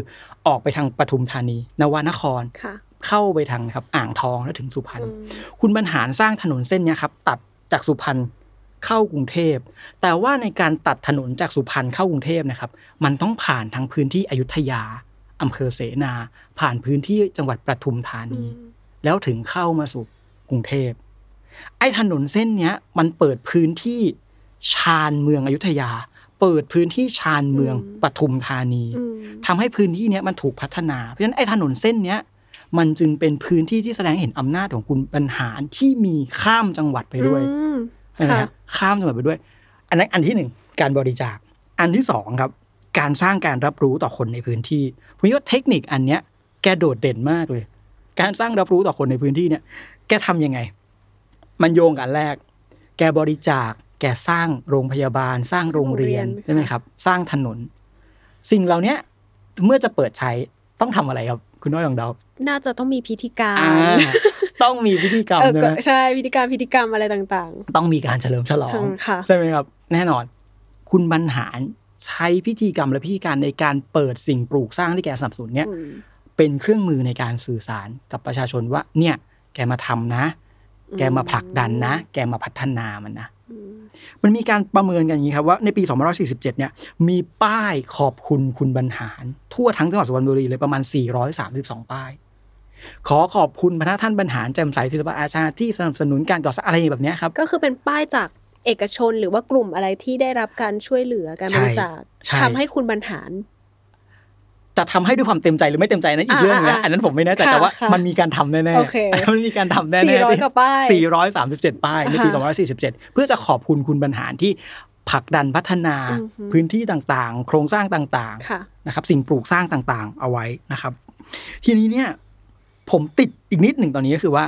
[SPEAKER 3] ออกไปทางปทุมธานี นวนคร
[SPEAKER 2] ค่ะ
[SPEAKER 3] เข้าไปทางนะครับอ่างทองแล้วถึงสุพรรณ
[SPEAKER 2] อืม
[SPEAKER 3] คุณบรรหารสร้างถนนเส้นเนี้ยครับ ตัด จากสุพรรณเข้ากรุงเทพ แต่ว่าในการตัดถนนจากสุพรรณเข้ากรุงเทพนะครับ มันต้องผ่านทางพื้นที่อยุธยาอำเภอเสนา ผ่านพื้นที่จังหวัดปทุมธา
[SPEAKER 2] อื
[SPEAKER 3] นี
[SPEAKER 2] ม
[SPEAKER 3] แล้วถึงเข้ามาสู่กรุงเทพ ไอ้ถนนเส้นเนี้ย มันเปิดพื้นที่ชานเมืองอยุธยา เปิดพื้นที่ชานเมืองปทุมธานี
[SPEAKER 2] อืม
[SPEAKER 3] ทำให้พื้นที่เนี้ยมันถูกพัฒนา เพราะฉะนั้นไอ้ถนนเส้นเนี้ย มันจึงเป็นพื้นที่ที่แสดงให้เห็นอำนาจของคุณบรรหารที่มีข้ามจังหวัดไปด้วย
[SPEAKER 2] อืม
[SPEAKER 3] ใช่ไหม
[SPEAKER 2] ค่ะ
[SPEAKER 3] ฮะข้ามจังหวัดไปด้วย อันนั้นอันที่หนึ่งการบริจาค อันที่สองครับ การสร้างการรับรู้ต่อคนในพื้นที่ผมคิดว่าเทคนิคอันเนี้ย แกโดดเด่นมากเลย การสร้างรับรู้ต่อคนในพื้นที่เนี่ย แกทำยังไง มันโยงกันแรก แกบริจาค แกสร้างโรงพยาบาล สร้างโรงเรียน
[SPEAKER 2] โรงเรียน
[SPEAKER 3] ใช่ไหมครับ สร้างถนน สิ่งเหล่าเนี้ยเมื่อจะเปิดใช้ต้องทำอะไรครับ คุณน้อยของเรา
[SPEAKER 2] น่าจะต้องมีพิธีกา
[SPEAKER 3] อ่ารต้องมีพิธีกรรม
[SPEAKER 2] เออ
[SPEAKER 3] ใช่
[SPEAKER 2] ก็
[SPEAKER 3] ไหม
[SPEAKER 2] ใช่พิธีการพิธีกรรมอะไรต่าง
[SPEAKER 3] ต้องมีการเฉลิมฉลอ
[SPEAKER 2] ๆ
[SPEAKER 3] ง
[SPEAKER 2] ค่ะ
[SPEAKER 3] ใช่ไหมครับ แน่นอน คุณบรรหารใช้พิธีกรรมและพิธีการในการเปิดสิ่งปลูกสร้างที่แกสนับสนุนเนี่ย
[SPEAKER 2] อืม
[SPEAKER 3] เป็นเครื่องมือในการสื่อสารกับประชาชนว่า เนี่ย แกมาทำนะ แกมาผลักดันนะ แกมาพัฒนามันนะ
[SPEAKER 2] อื ม
[SPEAKER 3] มันมีการประเมินกันอย่างนี้ครับว่าในปี 2547 เนี่ยมีป้ายขอบคุณคุณบรรหาร ทั่วทั้งจังหวัดสุพรรณบุรีเลยประมาณ 432 ป้าย ขอขอบคุณพระท่านบรรหารแจ่มใสศิลปอาชาที่สนับสนุนการก่อสร้างอะไรแบบเนี้ยครับ
[SPEAKER 2] ก็คือเป็นป้ายจากเอกชนหรือว่ากลุ่มอะไรที่ได้รับการช่วยเหลือการ
[SPEAKER 3] ใช่
[SPEAKER 2] บริจาค
[SPEAKER 3] ใช่
[SPEAKER 2] ทำให้คุณบรรหาร
[SPEAKER 3] จะทำให้ด้วยความเต็มใจหรือไม่เต็มใจนั้นอีก
[SPEAKER 2] อ่า
[SPEAKER 3] เรื่องนึงนะ
[SPEAKER 2] อ่า
[SPEAKER 3] อันนั้นผมไม่แน่ใจ
[SPEAKER 2] ค่ะ
[SPEAKER 3] แต่ว่า
[SPEAKER 2] ค่ะ
[SPEAKER 3] มันมีการทำแน่ๆ
[SPEAKER 2] โอเค
[SPEAKER 3] มันมีการทำแน่ๆ
[SPEAKER 2] สี่ร้อยกว่าป้าย
[SPEAKER 3] 437ป้ายในปี
[SPEAKER 2] ค่ะ
[SPEAKER 3] 2547เพื่อจะขอบคุณคุณบรรหารที่ผลักดันพัฒนา
[SPEAKER 2] อือฮึ
[SPEAKER 3] พื้นที่ต่างๆ โครงสร้างต่าง
[SPEAKER 2] ค่ะ
[SPEAKER 3] ๆนะครับสิ่งปลูกสร้างต่างๆ เอาไว้นะครับ ทีนี้เนี่ยผมติดอีกนิดหนึ่งตอนนี้ก็คือว่า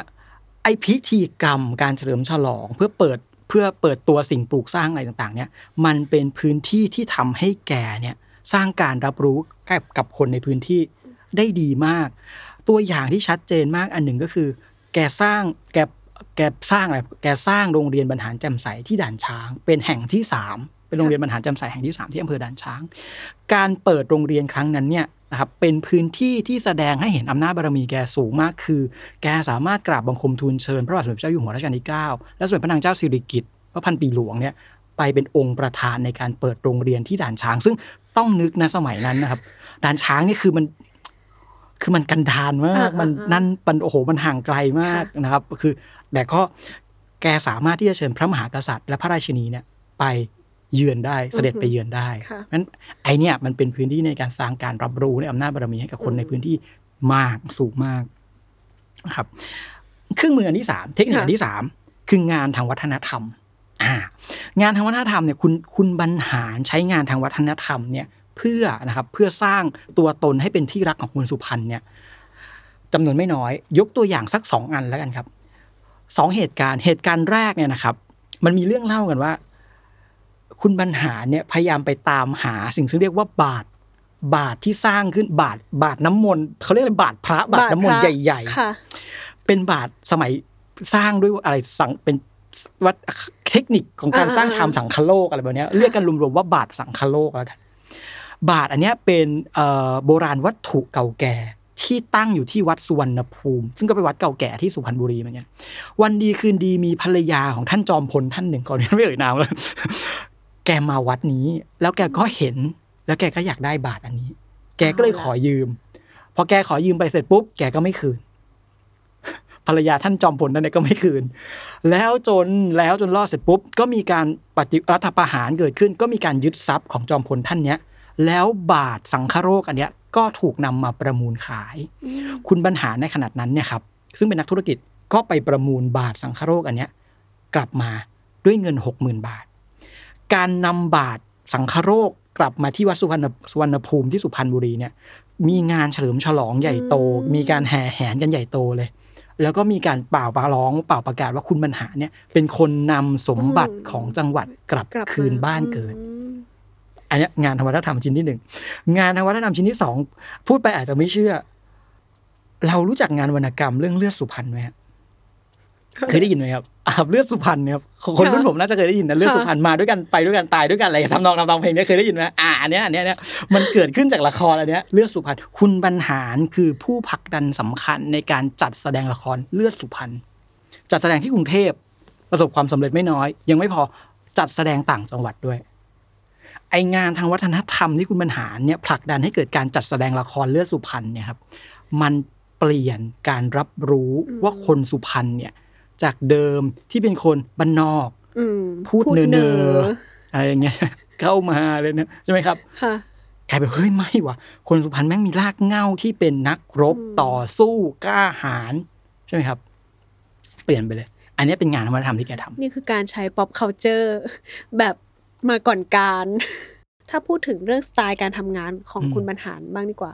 [SPEAKER 3] ไอพิธีกรรมการเฉลิมฉลองเพื่อเปิดเพื่อเปิดตัวสิ่งปลูกสร้างอะไรต่างๆ เนี่ย มันเป็นพื้นที่ที่ทำให้แกเนี่ยสร้างการรับรู้ กับกับคนในพื้นที่ได้ดีมาก ตัวอย่างที่ชัดเจนมากอันหนึ่งก็คือ แกสร้างแกแกสร้างอะไรแกสร้างโรงเรียนบรรหารจ่มใสที่ด่านช้าง เป็นแห่งที่สามเป็นโรงเรียนบรรหารจ่มใสแห่งที่สามที่อำเภอด่านช้าง การเปิดโรงเรียนครั้งนั้นเนี่ยนะครับเป็นพื้นที่ที่แสดงให้เห็นอำนาจบารมีแกสูงมากคือ แกสามารถกราบบังคมทูลเชิญพระบาทสมเด็จเจ้าอยู่หัวรัชกาลที่ 9 และสมเด็จพระนางเจ้าสิริกิติ์พระพันปีหลวงเนี่ยไปเป็นองค์ประธานในการเปิดโรงเรียนที่ด่านช้าง ซึ่งต้องนึกนะสมัยนั้นนะครับ ด่านช้างนี่คือมัน คือมันกันดานมาก
[SPEAKER 2] อ่าๆๆ
[SPEAKER 3] มันนั่นมันโอ้โหมันห่างไกลมากนะครับ คือแต่ก็แกสามารถที่จะเชิญพระมหากษัตริย์ และพระราชินีเนี่ย ไปเยือนได้เสด็จไปเยือนได้
[SPEAKER 2] ค่ะ
[SPEAKER 3] นั้นไอเนี่ยมันเป็นพื้นที่ในการสร้างการรับรู้ในอำนาจบารมีให้กับคน
[SPEAKER 2] อืม
[SPEAKER 3] ในพื้นที่มากสูงมากนะครับ เครื่องมืออันที่สามเทคนิคอันที่สามคืองานทางวัฒนธรรม อ่า งานทางวัฒนธรรมเนี่ยคุณคุณบรรหารใช้งานทางวัฒนธรรมเนี่ย เพื่อนะครับเพื่อสร้างตัวตนให้เป็นที่รักของคนสุพรรณเนี่ยจำนวนไม่น้อย ยกตัวอย่างสักสองอันแล้วกันครับสองเหตุการณ์เหตุการณ์แรกเนี่ยนะครับ มันมีเรื่องเล่ากันว่า คุณบรรหารเนี่ยพยายามไปตามหาสิ่งซึ่งเรียกว่าบาทบาทที่สร้างขึ้นบาทบาทน้ำมนต์เขาเรียกอะไรบาทพระบาทน้ำมนต์
[SPEAKER 2] บาทพระ
[SPEAKER 3] ใหญ่
[SPEAKER 2] ค่ะ
[SPEAKER 3] ๆเป็นบาทสมัยสร้างด้วยอะไรสังเป็นวัดเทคนิคของการ
[SPEAKER 2] อ่า
[SPEAKER 3] สร้างชามสังคโลกอะไรแบบเนี้ยเรียกกันรวมๆว่าบาทสังคโลกแล้วกัน บาทอันเนี้ยเป็นโบราณวัตถุเก่าแก่ที่ตั้งอยู่ที่วัดสุวรรณภูมิ ซึ่งก็เป็นวัดเก่าแก่ที่สุพรรณบุรีเหมือนกันวันดีคืนดีมีภรรยาของท่านจอมพลท่านหนึ่งก่อนไม่เอ่ยนามเลยแกมาวัดนี้ แล้วแกก็เห็น แล้วแกก็อยากได้บาทอันนี้ แกก็เลยขอยืม พอแกขอยืมไปเสร็จปุ๊บ แกก็ไม่คืน ภรรยาท่านจอมพลนั่นเนี่ยก็ไม่คืน แล้วจนแล้วจนรอดเสร็จปุ๊บ ก็มีการปฏิรัฐประหารเกิดขึ้น ก็มีการยึดทรัพย์ของจอมพลท่านเนี้ย แล้วบาทสังฆโรคอันเนี้ยก็ถูกนำมาประมูลขาย คุณบรรหารในขนาดนั้นเนี่ยครับซึ่งเป็นนักธุรกิจก็ไปประมูลบาทสังฆโรคอันเนี้ยกลับมาด้วยเงินหกหมื่นบาท การนำบาทสังฆโรคกลับมาที่วัดสุวรรณสุวรรณภูมิที่สุพรรณบุรีเนี่ยมีงานเฉลิมฉลองใหญ่โต
[SPEAKER 2] อืม
[SPEAKER 3] มีการแห่แหนกันใหญ่โตเลย แล้วก็มีการเป่าประร้องเป่าประกาศว่าคุณบรรหารเนี่ยเป็นคนนำสมบัติของจังหวัดกลับ
[SPEAKER 2] กลับ
[SPEAKER 3] คืน
[SPEAKER 2] ม
[SPEAKER 3] บ้านเกิด
[SPEAKER 2] อืม
[SPEAKER 3] อันเนี้ยงานทางวัฒนธรรมชิ้นที่หนึ่งงานทางวัฒนธรรมชิ้นที่สองพูดไปอาจจะไม่เชื่อ เรารู้จักงานวรรณกรรมเรื่องเลือดสุพรรณไหมครับเคยได้ยินไหมครับอาบเลือดสุพรรณเนี่ยครับคนรุ่นผมน่าจะเคยได้ยินนะเลือดสุพรรณมาด้วยกันไปด้วยกันตายด้วยกันอะไรทำนองทำนองเพลงเนี้ยเคยได้ยินไหมอ่าอันเนี้ยอันเนี้ยอันเนี้ยมันเกิดขึ้นจากละครอันเนี้ยเลือดสุพรรณคุณบรรหารคือผู้ผลักดันสำคัญในการจัดแสดงละครเลือดสุพรรณจัดแสดงที่กรุงเทพประสบความสำเร็จไม่น้อย ยังไม่พอจัดแสดงต่างจังหวัดด้วย ไองานทางวัฒนธรรมที่คุณบรรหารเนี่ยผลักดันให้เกิดการจัดแสดงละครเลือดสุพรรณเนี่ยครับมันเปลี่ยนการรับรู้
[SPEAKER 2] อืม
[SPEAKER 3] ว่าคนสุพรรณเนี่ยจากเดิมที่เป็นคนบ้านนอก
[SPEAKER 2] อืม
[SPEAKER 3] พูดเนอๆอะไรอย่างเงี้ยเข้ามาเลยนะใช่ไหมครับ
[SPEAKER 2] ค่ะ
[SPEAKER 3] กลายเป็นเฮ้ยไม่ว่ะคนสุพรรณแม่งมีรากเหง้าที่เป็นนักรบ
[SPEAKER 2] อืม
[SPEAKER 3] ต่อสู้กล้าหาญใช่ไหมครับ เปลี่ยนไปเลย อันนี้เป็นงานวัฒนธรรมที่แกทำ
[SPEAKER 2] นี่คือการใช้ pop culture แบบ มาก่อนการ ถ้าพูดถึงเรื่องสไตล์การทำงานของ
[SPEAKER 3] อืม
[SPEAKER 2] คุณบรรหารบ้างดีกว่า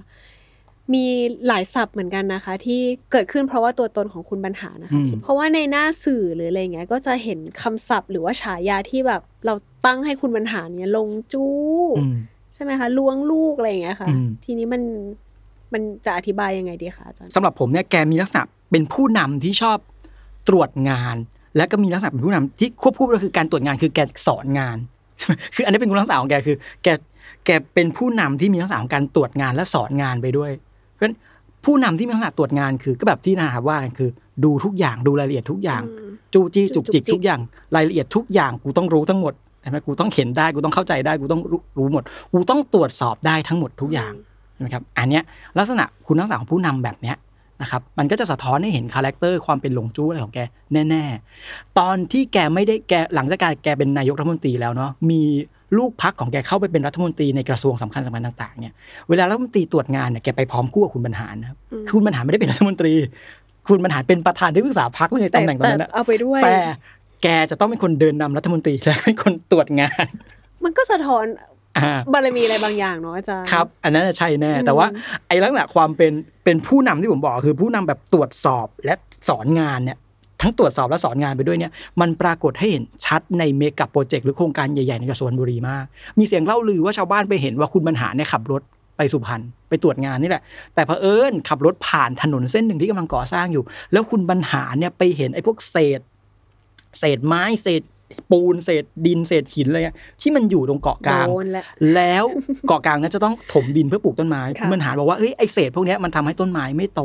[SPEAKER 2] มีหลายศัพท์เหมือนกันนะคะ ที่เกิดขึ้นเพราะว่าตัวตนของคุณบรรหารนะคะที่เพราะว่าในหน้าสื่อหรืออะไรเงี้ย ก็จะเห็นคำศัพท์ หรือว่าฉายาที่แบบเราตั้งให้คุณบรรหารเนี่ยลงจู้
[SPEAKER 3] อืม
[SPEAKER 2] ใช่ไหมคะล้วงลูกอะไรอย่างเงี้ยค่ะ
[SPEAKER 3] อืม
[SPEAKER 2] ทีนี้มันมันจะอธิบายยังไงดีคะอาจารย์
[SPEAKER 3] สำหรับผมเนี่ยแกมีลักษณะเป็นผู้นำที่ชอบตรวจงาน และก็มีลักษณะเป็นผู้นำที่ควบคู่ก็คือการตรวจงานคือแกสอนงาน คืออันนี้เป็นคุณลักษณะของแกคือ แกแกเป็นผู้นำที่มีลักษณะของการตรวจงานและสอนงานไปด้วย เพราะฉะนั้นผู้นำที่มีลักษณะตรวจงานคือ ก็แบบที่นาครับว่ากันคือ ดูทุกอย่างดูรายละเอียดทุกอย่าง
[SPEAKER 2] อืม
[SPEAKER 3] จู้จี้จุกจิก
[SPEAKER 2] จุกจิก
[SPEAKER 3] ทุกอย่างรายละเอียดทุกอย่างกูต้องรู้ทั้งหมดใช่ไหมกูต้องเห็นได้กูต้องเข้าใจได้กูต้องรู้รู้หมด กูต้องตรวจสอบได้ทั้งหมดทุกอย่างนะครับ อันเนี้ยลักษณะคุณลักษณะของผู้นำแบบเนี้ย นะครับมันก็จะสะท้อนให้เห็น character ความเป็นหลงจู้อะไรของแกแน่ๆ ตอนที่แกไม่ได้แกหลังจากการแกเป็นนายกรัฐมนตรีแล้วเนาะมีลูกพรรคของแกเข้าไปเป็นรัฐมนตรีในกระทรวงสำคัญสำคัญต่างๆเนี่ยเวลารัฐมนตรีตรวจงานเนี่ยแกไปพร้อมคู่กับคุณบรรหารนะครับ
[SPEAKER 2] อืม
[SPEAKER 3] คือคุณบรรหารไม่ได้เป็นรัฐมนตรี คุณบรรหารเป็นประธานที่ปรึกษาพรรคเลยตำแหน่งตรงนั้นนะ
[SPEAKER 2] เอาไปด้วย
[SPEAKER 3] แต่แกจะต้องเป็นคนเดินนำรัฐมนตรีและเป็นคนตรวจงาน
[SPEAKER 2] มันก็สะท้อน
[SPEAKER 3] อ่า
[SPEAKER 2] บารมีอะไรบางอย่างเนาะอาจารย์
[SPEAKER 3] ครับ อันนั้นน่ะใช่แน่
[SPEAKER 2] อืม
[SPEAKER 3] แต่ว่าไอ้ลักษณะความเป็นเป็นผู้นำที่ผมบอกคือผู้นำแบบตรวจสอบและสอนงานเนี่ยทั้งตรวจสอบและสอนงานไปด้วยเนี่ยมันปรากฏให้เห็นชัดในเมกะโปรเจกต์หรือโครงการใหญ่ๆในกระทรวงบุรีมาก มีเสียงเล่าลือว่าชาวบ้านไปเห็นว่าคุณบรรหารเนี่ยขับรถไปสุพรรณไปตรวจงานนี่แหละ แต่เผอิญขับรถผ่านถนนเส้นหนึ่งที่กำลังก่อสร้างอยู่ แล้วคุณบรรหารเนี่ยไปเห็นไอ้พวกเศษ เศษไม้เศษ ปูนเศษดินเศษหินอะไรเงี้ยที่มันอยู่ตรงเกาะกลาง
[SPEAKER 2] โดนแล้ว
[SPEAKER 3] แล้วเกาะกลางนั้นจะต้องถมดินเพื่อปลูกต้นไม้
[SPEAKER 2] ค่ะ
[SPEAKER 3] คุณบรรหารบอกว่าเอ้ยไอเศษพวกเนี้ยมันทำให้ต้นไม้ไม่โต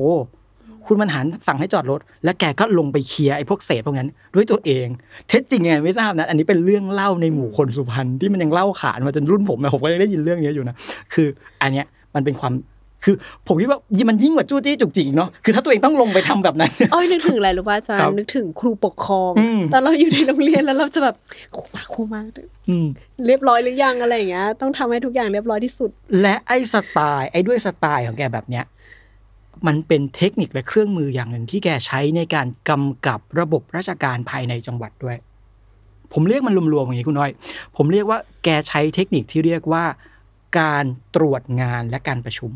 [SPEAKER 3] คุณบรรหารสั่งให้จอดรถ แล้วแกก็ลงไปเคลียร์ไอ้พวกเศษพวกนั้น ด้วยตัวเอง เท็จจริงไงไม่ทราบนะอันนี้เป็นเรื่องเล่าในหมู่คนสุพรรณที่มันยังเล่าขานมาจนรุ่นผมนะผมก็ยังได้ยินเรื่องนี้อยู่นะคือ อันเนี้ยมันเป็นความ คือผมคิดว่ามันยิ่งกว่าจู้จี้จุกจิกเนาะคือถ้าตัวเองต้องลงไปทำแบบนั้น
[SPEAKER 2] อ้อยนึกถึงอะไรรู้ป่ะอาจาร
[SPEAKER 3] ครับ
[SPEAKER 2] ย์นึกถึงครูปกครอง
[SPEAKER 3] อืม
[SPEAKER 2] ตอนเราอยู่ในโรงเรียนแล้วเราจะแบบครูมาครูมา
[SPEAKER 3] อืม
[SPEAKER 2] เรียบร้อยหรือยังอะไรอย่างเงี้ยต้องทำให้ทุกอย่างเรียบร้อยที่สุด
[SPEAKER 3] และไอ้สไตล์ไอ้ด้วยสไตล์ของแกแบบเนี้ยมันเป็นเทคนิคและเครื่องมืออย่างหนึ่งที่แกใช้ในการกำกับระบบราชการภายในจังหวัดด้วย ผมเรียกมันรวมๆอย่างนี้คุณน้อย ผมเรียกว่าแกใช้เทคนิคที่เรียกว่า การตรวจงานและการประชุม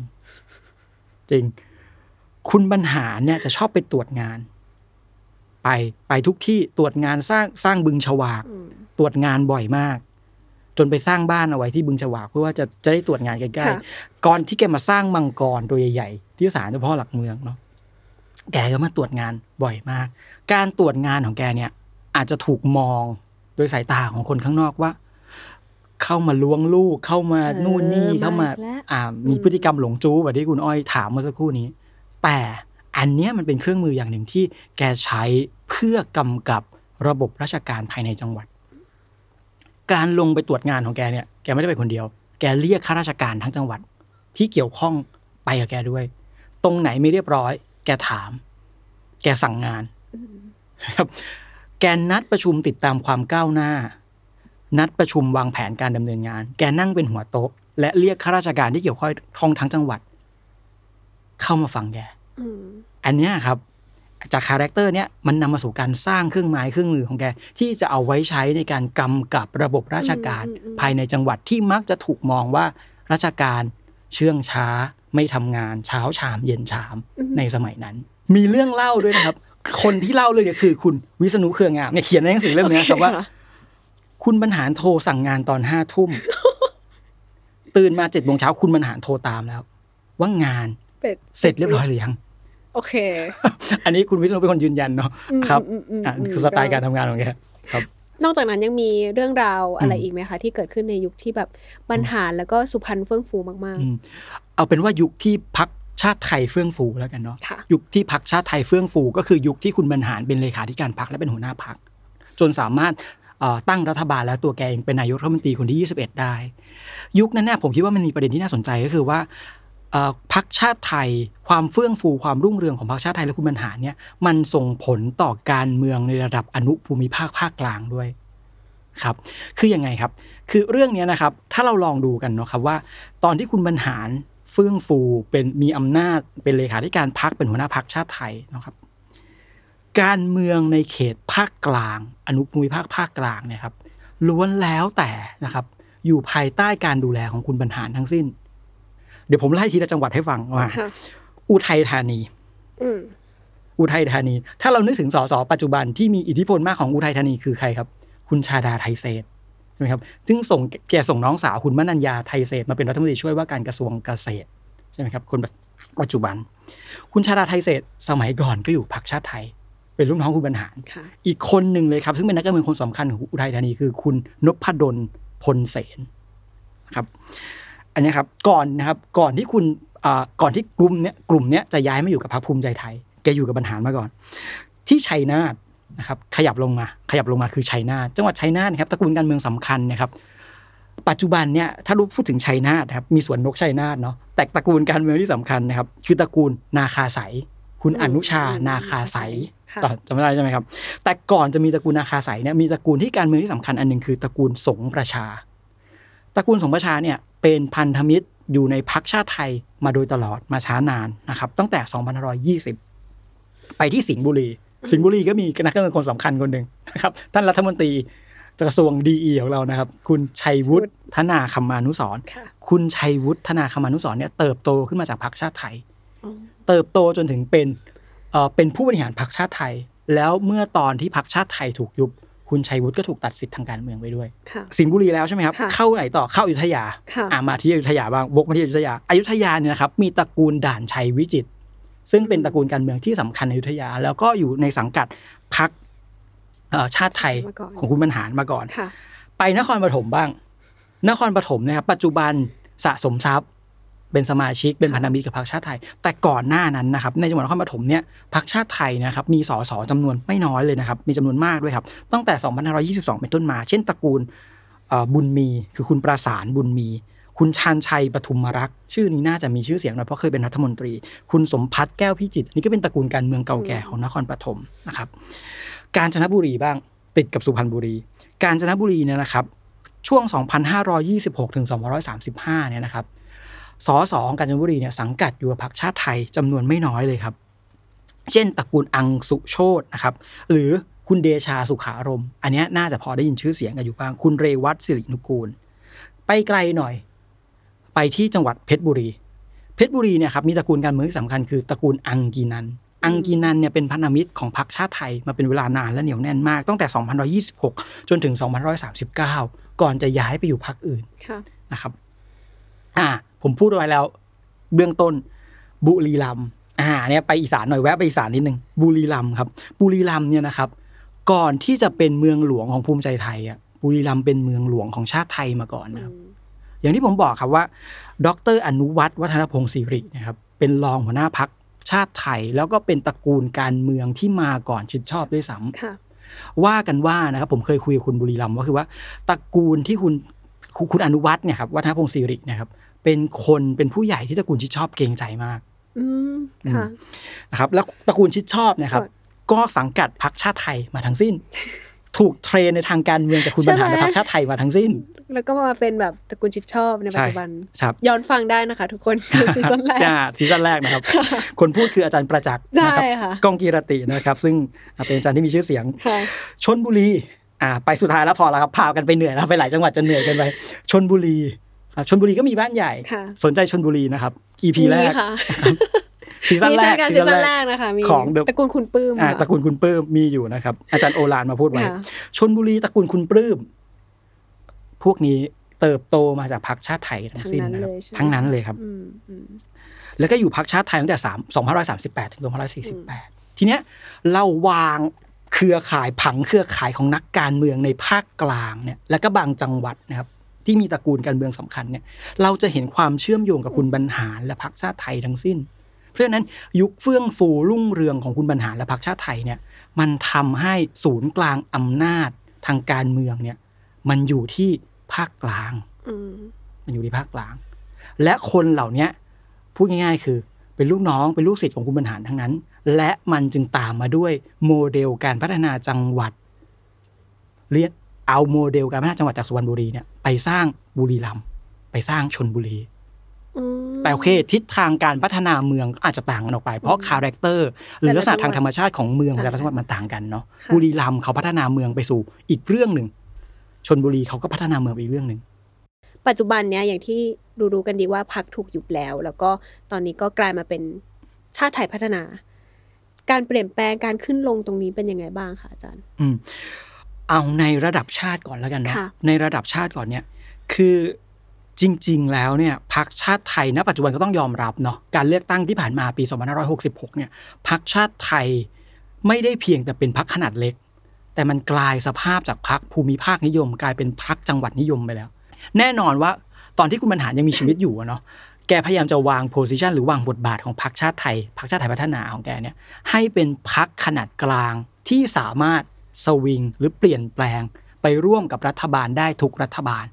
[SPEAKER 3] จริง คุณบรรหารเนี่ยจะชอบไปตรวจงาน ไปไปทุกที่ตรวจงานสร้างสร้างบึงฉวาก
[SPEAKER 2] อืม
[SPEAKER 3] ตรวจงานบ่อยมาก จนไปสร้างบ้านเอาไว้ที่บึงฉวากเพื่อว่าจะจะได้ตรวจงานใกล้
[SPEAKER 2] ค่ะ
[SPEAKER 3] ๆก่อนที่แกมาสร้างมังกรตัวใหญ่ๆที่ศาลเจ้าพ่อหลักเมืองเนาะแกก็มาตรวจงานบ่อยมาก การตรวจงานของแกเนี่ย อาจจะถูกมองโดยสายตาของคนข้างนอกว่า เข้ามาล้วงลูกเข้ามา
[SPEAKER 2] เออ
[SPEAKER 3] นู่นนี่
[SPEAKER 2] มา
[SPEAKER 3] เข้ามา
[SPEAKER 2] อีกแล้ว
[SPEAKER 3] อ่ามีพฤติกรรมหลงจู้แบบที่คุณอ้อยถามเมื่อสักครู่นี้ แต่อันเนี้ยมันเป็นเครื่องมืออย่างหนึ่งที่แกใช้เพื่อกำกับระบบราชการภายในจังหวัด การลงไปตรวจงานของแกเนี่ยแกไม่ได้ไปคนเดียว แกเรียกข้าราชการทั้งจังหวัด ที่เกี่ยวข้องไปกับแกด้วย ตรงไหนไม่เรียบร้อย แกถาม แกสั่งงานครับแกนัดประชุมติดตามความก้าวหน้า นัดประชุมวางแผนการดำเนินงาน แกนั่งเป็นหัวโต๊ะ และเรียกข้าราชการที่เกี่ยวข้องทั้งจังหวัด เข้ามาฟังแก
[SPEAKER 2] อืม
[SPEAKER 3] อันเนี้ยครับ จาก character เนี้ยมันนำมาสู่การสร้างเครื่องไม้เครื่องมือของแก ที่จะเอาไว้ใช้ในการกำกับระบบราชการ
[SPEAKER 2] อืมอืม
[SPEAKER 3] ภายในจังหวัดที่มักจะถูกมองว่าราชการเชื่องช้าไม่ทำงานเช้าชามเย็นชามในสมัยนั้น มีเรื่องเล่าด้วยนะครับ คนที่เล่าเลยเนี่ยคือ คุณวิษณุเครืองามเนี่ยเขียนในหนังสือเล่มเนี้ยครับว่า
[SPEAKER 2] โอเะ
[SPEAKER 3] คุณบรรหารโทรสั่งงานตอนห้าทุ่ม ตื่นมาเจ็ดโมงเช้าคุณบรรหารโทรตามแล้ว ว่างาน
[SPEAKER 2] เป็ด
[SPEAKER 3] เสร็จเรียบร้อยหรือยัง
[SPEAKER 2] โอเค
[SPEAKER 3] อันนี้คุณวิษณุเป็นคนยืนยันเนาะ
[SPEAKER 2] อืม
[SPEAKER 3] ครับ
[SPEAKER 2] อืมอืม
[SPEAKER 3] อะ
[SPEAKER 2] อืม
[SPEAKER 3] คือสไตล์การทำงานของแกครับ
[SPEAKER 2] นอกจากนั้นยังมีเรื่องราวอะไร
[SPEAKER 3] อืม
[SPEAKER 2] อีกไหมคะ ที่เกิดขึ้นในยุคที่แบบบรรหารแล้วก็สุพรรณเฟื่องฟูมาก
[SPEAKER 3] อืมเอาเป็นว่ายุคที่พักชาติไทยเฟื่องฟูแล้วกันเนาะ
[SPEAKER 2] ๆค่ะ
[SPEAKER 3] ยุคที่พักชาติไทยเฟื่องฟู ก็คือยุคที่คุณบรรหารเป็นเลขาธิการพักและเป็นหัวหน้าพักจนสามารถเอ่อ ตั้งรัฐบาลแล้วตัวแกเองเป็นนายกรัฐมนตรีคนที่ 21 ได้ ยุคนั้นเนี่ยผมคิดว่ามันมีประเด็นที่น่าสนใจก็คือว่าพักชาติไทยความเฟื่องฟูความรุ่งเรืองของพรรคชาติไทยและคุณบรรหารเนี่ยมันส่งผลต่อการเมืองในระดับอนุภูมิภาคภาคกลางด้วยครับคือยังไงครับ คือเรื่องเนี้ยนะครับถ้าเราลองดูกันเนาะครับว่า ตอนที่คุณบรรหารเฟื่องฟูเป็นมีอำนาจเป็นเลขาธิการพักเป็นหัวหน้าพักชาติไทยนะครับ การเมืองในเขตภาคกลาง อนุภูมิภาคภาคกลางเนี่ยครับล้วนแล้วแต่นะครับ อยู่ภายใต้การดูแลของคุณบรรหารทั้งสิ้น เดี๋ยวผมไล่ทีละจังหวัดให้ฟังว่า
[SPEAKER 2] ค่ะ
[SPEAKER 3] อุทัยธานี
[SPEAKER 2] อืม
[SPEAKER 3] อุทัยธานี ถ้าเรานึกถึงสสปัจจุบันที่มีอิทธิพลมากของอุทัยธานีคือใครครับ คุณชาดาไทยเศรษฐ์ใช่ไหมครับซึ่งส่งแกส่งน้องสาวคุณมนัญญาไทยเศรษฐ์มาเป็นรัฐมนตรีช่วยว่าการกระทรวงเกษตรใช่ไหมครับคนปัจจุบัน คุณชาดาไทยเศรษฐ์สมัยก่อนก็อยู่พรรคชาติไทย เป็นลูกน้องคุณบรรหาร
[SPEAKER 2] ค่ะ
[SPEAKER 3] อีกคนหนึ่งเลยครับ ซึ่งเป็นนักการเมืองคนสำคัญของอุทัยธานีคือคุณนพดลพลเสนนะครับ อันเนี้ยครับก่อนนะครับก่อนที่คุณอ่าก่อนที่กลุ่มเนี้ยกลุ่มเนี้ยจะย้ายมาอยู่กับพรรคภูมิใจไทย แกอยู่กับบรรหารมาก่อน ที่ชัยนาทนะครับขยับลงมา ขยับลงมาคือชัยนาทจังหวัดชัยนาทนะครับตระกูลการเมืองสำคัญนะครับ ปัจจุบันเนี่ยถ้ารู้พูดถึงชัยนาทนะครับมีสวนนกชัยนาทเนาะแต่ตระกูลการเมืองที่สำคัญนะครับ คือตระกูลนาคาใส คุณ
[SPEAKER 2] อืม
[SPEAKER 3] อนุชา
[SPEAKER 2] อืม
[SPEAKER 3] นาคาใส
[SPEAKER 2] ค่ะ
[SPEAKER 3] ต่อจำไม่ได้ใช่ไหมครับ แต่ก่อนจะมีตระกูลนาคาใสเนี่ยมีตระกูลที่การเมืองที่สำคัญอันหนึ่งคือตระกูลสงฆ์ประชา ตระกูลสงฆ์ประชาเนี่ยเป็นพันธมิตรอยู่ในพักชาติไทยมาโดยตลอดมาช้านานนะครับ ตั้งแต่2520 ไปที่สิงห์บุรี สิงห์บุรีก็มีนักการเมืองคนสำคัญคนหนึ่งนะครับ ท่านรัฐมนตรีกระทรวงดีของเรานะครับ คุณชัยวุฒิธนาคมานุสรณ์
[SPEAKER 2] ค่ะ
[SPEAKER 3] คุณชัยวุฒิธนาคมานุสรณ์เนี่ยเติบโตขึ้นมาจากพรรคชาติไทย
[SPEAKER 2] อ๋อ
[SPEAKER 3] เติบโตจนถึงเป็นเอ่อเป็นผู้บริหารพรรคชาติไทย แล้วเมื่อตอนที่พรรคชาติไทยถูกยุบ คุณชัยวุฒิก็ถูกตัดสิทธิ์ทางการเมืองไปด้วย
[SPEAKER 2] ค่ะ
[SPEAKER 3] สิงห์บุรีแล้วใช่ไหมครับ
[SPEAKER 2] ค่ะ
[SPEAKER 3] เข้าไหนต่อเข้าอยุธยา
[SPEAKER 2] ค่ะ
[SPEAKER 3] อ่ามาที่อยุธยาบ้างวกมาที่อยุธยาอยุธยาเนี่ยนะครับมีตระกูลด่านชัยวิจิตรซึ่งเป็นตระกูลการเมืองที่สำคัญในอยุธยา แล้วก็อยู่ในสังกัดพรรคเอ่อชาติไทย
[SPEAKER 2] มาก่อน
[SPEAKER 3] ของคุณบรรหารมาก่อน
[SPEAKER 2] ค่ะ
[SPEAKER 3] ไปนครปฐมบ้าง นครปฐมนะครับปัจจุบันสะสมทรัพย์ เป็นสมาชิกเป็นพันธมิตรกับพรรคชาติไทย แต่ก่อนหน้านั้นนะครับในจังหวัดนครปฐมเนี่ยพรรคชาติไทยนะครับมีสสจำนวนไม่น้อยเลยนะครับมีจำนวนมากด้วยครับตั้งแต่ 2522 เป็นต้นมา เช่นตระกูลเอ่อบุญมีคือคุณประสานบุญมี คุณชาญชัยปทุมรักษ์ชื่อนี้น่าจะมีชื่อเสียงหน่อยเพราะเคยเป็นรัฐมนตรี คุณสมพัฒน์แก้วพิจิตรนี่ก็เป็นตระกูลการเมืองเก่าแก่ของนครปฐมนะครับกาญจนบุรีบ้างติดกับสุพรรณบุรี กาญจนบุรีเนี่ยนะครับช่วง 2526 ถึง2535 เนี่ยนะครับ สสของกาญจนบุรีเนี่ยสังกัดอยู่กับพรรคชาติไทยจำนวนไม่น้อยเลยครับ เช่นตระกูลอังสุโชตนะครับ หรือคุณเดชาสุขารมณ์อันเนี้ยน่าจะพอได้ยินชื่อเสียงกันอยู่บ้าง คุณเรวัตสิรินุกูล ไปไกลหน่อย ไปที่จังหวัดเพชรบุรี เพชรบุรีเนี่ยครับมีตระกูลการเมืองที่สำคัญคือตระกูลอังกีนัน อังกีนันเนี่ยเป็นพันธมิตรของพรรคชาติไทยมาเป็นเวลานานและเหนียวแน่นมากตั้งแต่ 2126 จนถึง 2139 ก่อนจะย้ายไปอยู่พรรคอื่น
[SPEAKER 2] ค่ะ
[SPEAKER 3] นะครับ อ่า ผมพูดเอาไว้แล้ว เบื้องต้น บุรีรัมย์อ่าเนี่ยไปอีสานหน่อยแวะไปอีสานนิดนึงบุรีรัมย์ครับ บุรีรัมย์เนี่ยนะครับ ก่อนที่จะเป็นเมืองหลวงของภูมิใจไทยอะบุรีรัมย์เป็นเมืองหลวงของชาติไทยมาก่อนนะครับอย่างที่ผมบอกครับว่า ดร อนุวัฒน์วัฒนพงศ์สิรินะครับเป็นรองหัวหน้าพักชาติไทย แล้วก็เป็นตระกูลการเมืองที่มาก่อนชิดชอบด้วยซ้ำ
[SPEAKER 2] ค่ะ
[SPEAKER 3] ว่ากันว่านะครับผมเคยคุยกับคุณบุรีรัมย์ว่าคือว่าตระกูลที่คุณคุณคุณอนุวัฒน์เนี่ยครับวัฒนพงศ์สิริเนะครับ เป็นคนเป็นผู้ใหญ่ที่ตระกูลชิดชอบเกรงใจมาก
[SPEAKER 2] อืมค่ะ
[SPEAKER 3] นะครับ แล้วตระกูลชิดชอบเนะครับ
[SPEAKER 2] ก็
[SPEAKER 3] ก็สังกัดพรรคชาติไทยมาทั้งสิ้น ถูก train ในทางการเมืองจากคุณบรรหารและพรรคชาติไทยมาทั้งสิ้น
[SPEAKER 2] แล้วก็มาเป็นแบบตระกูลชิดชอบในปัจจุบัน
[SPEAKER 3] ครับ
[SPEAKER 2] ย้อนฟังได้นะคะ ทุกคนคือ season แรก
[SPEAKER 3] อ่า season แรกนะครับ คนพูดคืออาจารย์ประจักษ์
[SPEAKER 2] ใช่
[SPEAKER 3] นะครับ
[SPEAKER 2] ค่ะ
[SPEAKER 3] ก้องกีรตินะครับ ซึ่งเป็นอาจารย์ที่มีชื่อเสียง
[SPEAKER 2] ค่ะ
[SPEAKER 3] ชลบุรีอ่าไปสุดท้ายแล้วพอแล้วครับพากันไปเหนื่อยแล้วไปหลายจังหวัดจะเหนื่อยกันไปชลบุรีอ่า ชลบุรีก็มีบ้านใหญ่
[SPEAKER 2] ค่ะ
[SPEAKER 3] สนใจชลบุรีนะครับ EP แรก
[SPEAKER 2] มีค่ะ
[SPEAKER 3] season
[SPEAKER 2] มี
[SPEAKER 3] แร
[SPEAKER 2] เช่นกัน season แรกนะคะมี
[SPEAKER 3] ของ The
[SPEAKER 2] ตระกูลคุณปลื้ม
[SPEAKER 3] อ่า
[SPEAKER 2] ค่ะ
[SPEAKER 3] ตระกูลคุณปลื้มมีอยู่นะครับ อาจารย์โอฬารมาพูดไว้
[SPEAKER 2] ค่ะ
[SPEAKER 3] ชลบุรีตระกูลคุณปลื้ม พวกนี้เติบโตมาจากพรรคชาติไทยทั้งสิ้นนะครับ
[SPEAKER 2] ใช่ไหม
[SPEAKER 3] ทั้งนั้นเลยครับ
[SPEAKER 2] อืมอืม
[SPEAKER 3] แล้วก็อยู่พรรคชาติไทยตั้งแต่สามสองพันร้อยสามสิบแปดถึงสองพันร้อยสี่สิบแปดทีเนี้ยเราวางเครือข่ายผังเครือข่ายของนักการเมืองในภาคกลางเนี่ย แล้วก็บางจังหวัดนะครับ ที่มีตระกูลการเมืองสำคัญเนี่ยเราจะเห็นความเชื่อมโยงกับคุณบรรหารและพรรคชาติไทยทั้งสิ้น เพราะฉะนั้นยุคเฟื่องฟูรุ่งเรืองของคุณบรรหารและพรรคชาติไทยเนี่ยมันทำให้ศูนย์กลางอำนาจทางการเมืองเนี่ยมันอยู่ที่ภาคกลาง
[SPEAKER 2] อืม
[SPEAKER 3] มันอยู่ที่ภาคกลาง และคนเหล่าเนี้ยพูดง่าย ๆ คือเป็นลูกน้องเป็นลูกศิษย์ของคุณบรรหารทั้งนั้น และมันจึงตามมาด้วยโมเดลการพัฒนาจังหวัดเรียนเอาโมเดลการพัฒนาจังหวัดจากสุพรรณบุรีเนี่ย ไปสร้างบุรีรัมย์ไปสร้างชลบุรี
[SPEAKER 2] อืม
[SPEAKER 3] แต่โอเค ทิศทางการพัฒนาเมืองก็อาจจะต่างกันออกไป เพราะ character หรือลักษณะทางธรรมชาติของเมืองแต่ละจังหวัดมันต่างกันเนาะ
[SPEAKER 2] ค่ะ
[SPEAKER 3] บุรีรัมย์เขาพัฒนาเมืองไปสู่อีกเรื่องหนึ่งชลบุรีเขาก็พัฒนาเมืองไปอีกเรื่องหนึ่ง
[SPEAKER 2] ปัจจุบันเนี้ยอย่างที่รู้ๆกันดีว่าพรรคถูกยุบแล้ว แล้วก็ตอนนี้ก็กลายมาเป็นชาติไทยพัฒนา การเปลี่ยนแปลงการขึ้นลงตรงนี้เป็นยังไงบ้างคะอาจารย์
[SPEAKER 3] อืม เอาในระดับชาติก่อนแล้วกันเนาะ
[SPEAKER 2] ค่ะ
[SPEAKER 3] ในระดับชาติก่อนเนี่ย คือจริง ๆ แล้วเนี่ยพรรคชาติไทยณปัจจุบันก็ต้องยอมรับเนาะการเลือกตั้งที่ผ่านมาปี 2566 เนี่ยพรรคชาติไทยไม่ได้เพียงแต่เป็นพรรคขนาดเล็ก แต่มันกลายสภาพจากพรรคภูมิภาคนิยม กลายเป็นพรรคจังหวัดนิยมไปแล้ว แน่นอนว่าตอนที่คุณบรรหารยังมีชีวิตอยู่อะเนาะแกพยายามจะวางโพสิชันหรือวางบทบาทของพรรคชาติไทยพรรคชาติไทยพัฒนาของแกเนี่ยให้เป็นพักขนาดกลางที่สามารถ สวิงหรือเปลี่ยนแปลงไปร่วมกับรัฐบาลได้ทุกรัฐบาล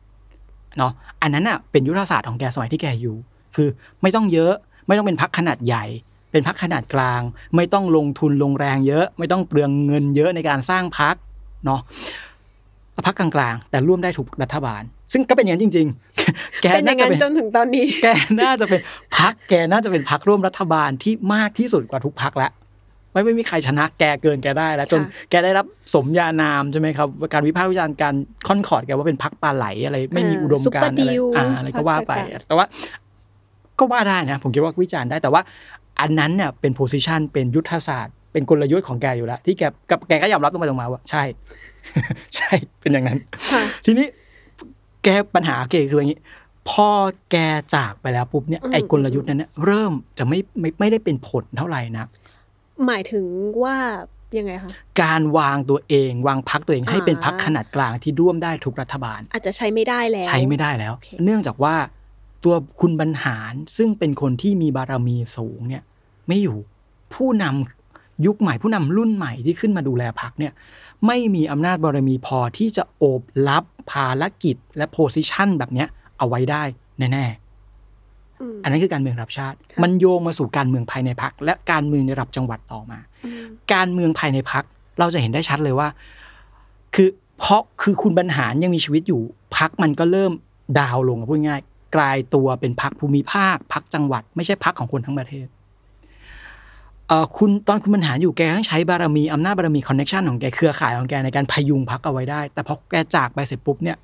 [SPEAKER 3] เนาะอันนั้นอะเป็นยุทธศาสตร์ของแกสมัยที่แกอยู่ คือไม่ต้องเยอะไม่ต้องเป็นพักขนาดใหญ่ เป็นพักขนาดกลาง ไม่ต้องลงทุนลงแรงเยอะ ไม่ต้องเปลืองเงินเยอะในการสร้างพักเนาะพักกลางๆ แต่ร่วมได้ทุกรัฐบาล ซึ่งก็เป็นอย่างนั้นจริง ๆ แก
[SPEAKER 2] เป็นอ
[SPEAKER 3] น่า
[SPEAKER 2] ย่าง
[SPEAKER 3] จะ
[SPEAKER 2] นั้น
[SPEAKER 3] เป็น
[SPEAKER 2] จนถึงตอนนี้
[SPEAKER 3] แกน่าจะเป็นพักแกน่าจะเป็นพักร่วมรัฐบาลที่มากที่สุดกว่าทุกพักแล้ว ไม่ไม่มีใครชนะแกเกินแกได้แล้วจน
[SPEAKER 2] ค่ะ
[SPEAKER 3] แกได้รับสมญานามใช่ไหมครับการวิพากษ์วิจารณ์การค่อนขอดแกว่าเป็นพักปลาไหลอะไร ไม่มีอุดมการณ์อะไรอ่าอะไรก็ว่าไป แต่ว่าก็ว่าได้นะ ผมคิดว่าวิจารณ์ได้แต่ว่า อันนั้นเนี่ยเป็นโพสิชันเป็นยุทธศาสตร์เป็นกลยุทธ์ของแกอยู่แล้ว ที่แกกับแกก็ยอมรับตรงไปตรงมาว่า ใช่ ใช่เป็นอย่างนั้น
[SPEAKER 2] ค่ะ
[SPEAKER 3] ทีนี้แกปัญหาเกคืออย่างนี้พอแกจากไปแล้วปุ๊บเนี่ย
[SPEAKER 2] อืม
[SPEAKER 3] ไอ้กลยุทธ์นั้นเนี่ยเริ่มจะไม่ไม่ไม่ได้เป็นผลเท่าไหร่นะ
[SPEAKER 2] หมายถึงว่ายังไงคะ
[SPEAKER 3] การวางตัวเองวางพักตัวเองให้เป็น
[SPEAKER 2] อ่า
[SPEAKER 3] พักขนาดกลางที่ร่วมได้ทุกรัฐบาล
[SPEAKER 2] อาจจะใช้ไม่ได้แล้ว
[SPEAKER 3] ใช้ไม่ได้แล้ว
[SPEAKER 2] โอเค
[SPEAKER 3] เนื่องจากว่าตัวคุณบรรหารซึ่งเป็นคนที่มีบารมีสูงเนี่ย ไม่อยู่ผู้นำยุคใหม่ผู้นำรุ่นใหม่ที่ขึ้นมาดูแลพักเนี่ย ไม่มีอำนาจบารมีพอที่จะโอบรับภารกิจและโพสิชันแบบเนี้ยเอาไว้ได้แน่
[SPEAKER 2] อืม
[SPEAKER 3] ๆ อันนั้นคือการเมืองระดับชาติ
[SPEAKER 2] ค่ะ
[SPEAKER 3] มันโยงมาสู่การเมืองภายในพักและการเมืองในระดับจังหวัดต่อมา
[SPEAKER 2] อืม
[SPEAKER 3] การเมืองภายในพักเราจะเห็นได้ชัดเลยว่า คือเพราะคือคุณบรรหารยังมีชีวิตอยู่พักมันก็เริ่มดาวน์ลงอะพูดง่ายๆกลายตัวเป็นพักภูมิภาคพักจังหวัด ไม่ใช่พักของคนทั้งประเทศเอ่อคุณตอนคุณบรรหารอยู่แกต้องใช้บารมีอำนาจบารมีคอนเน็ชันของแกเครือข่ายของแกในการพยุงพักเอาไว้ได้ แต่พอแกจากไปเสร็จปุ๊บเนี่ย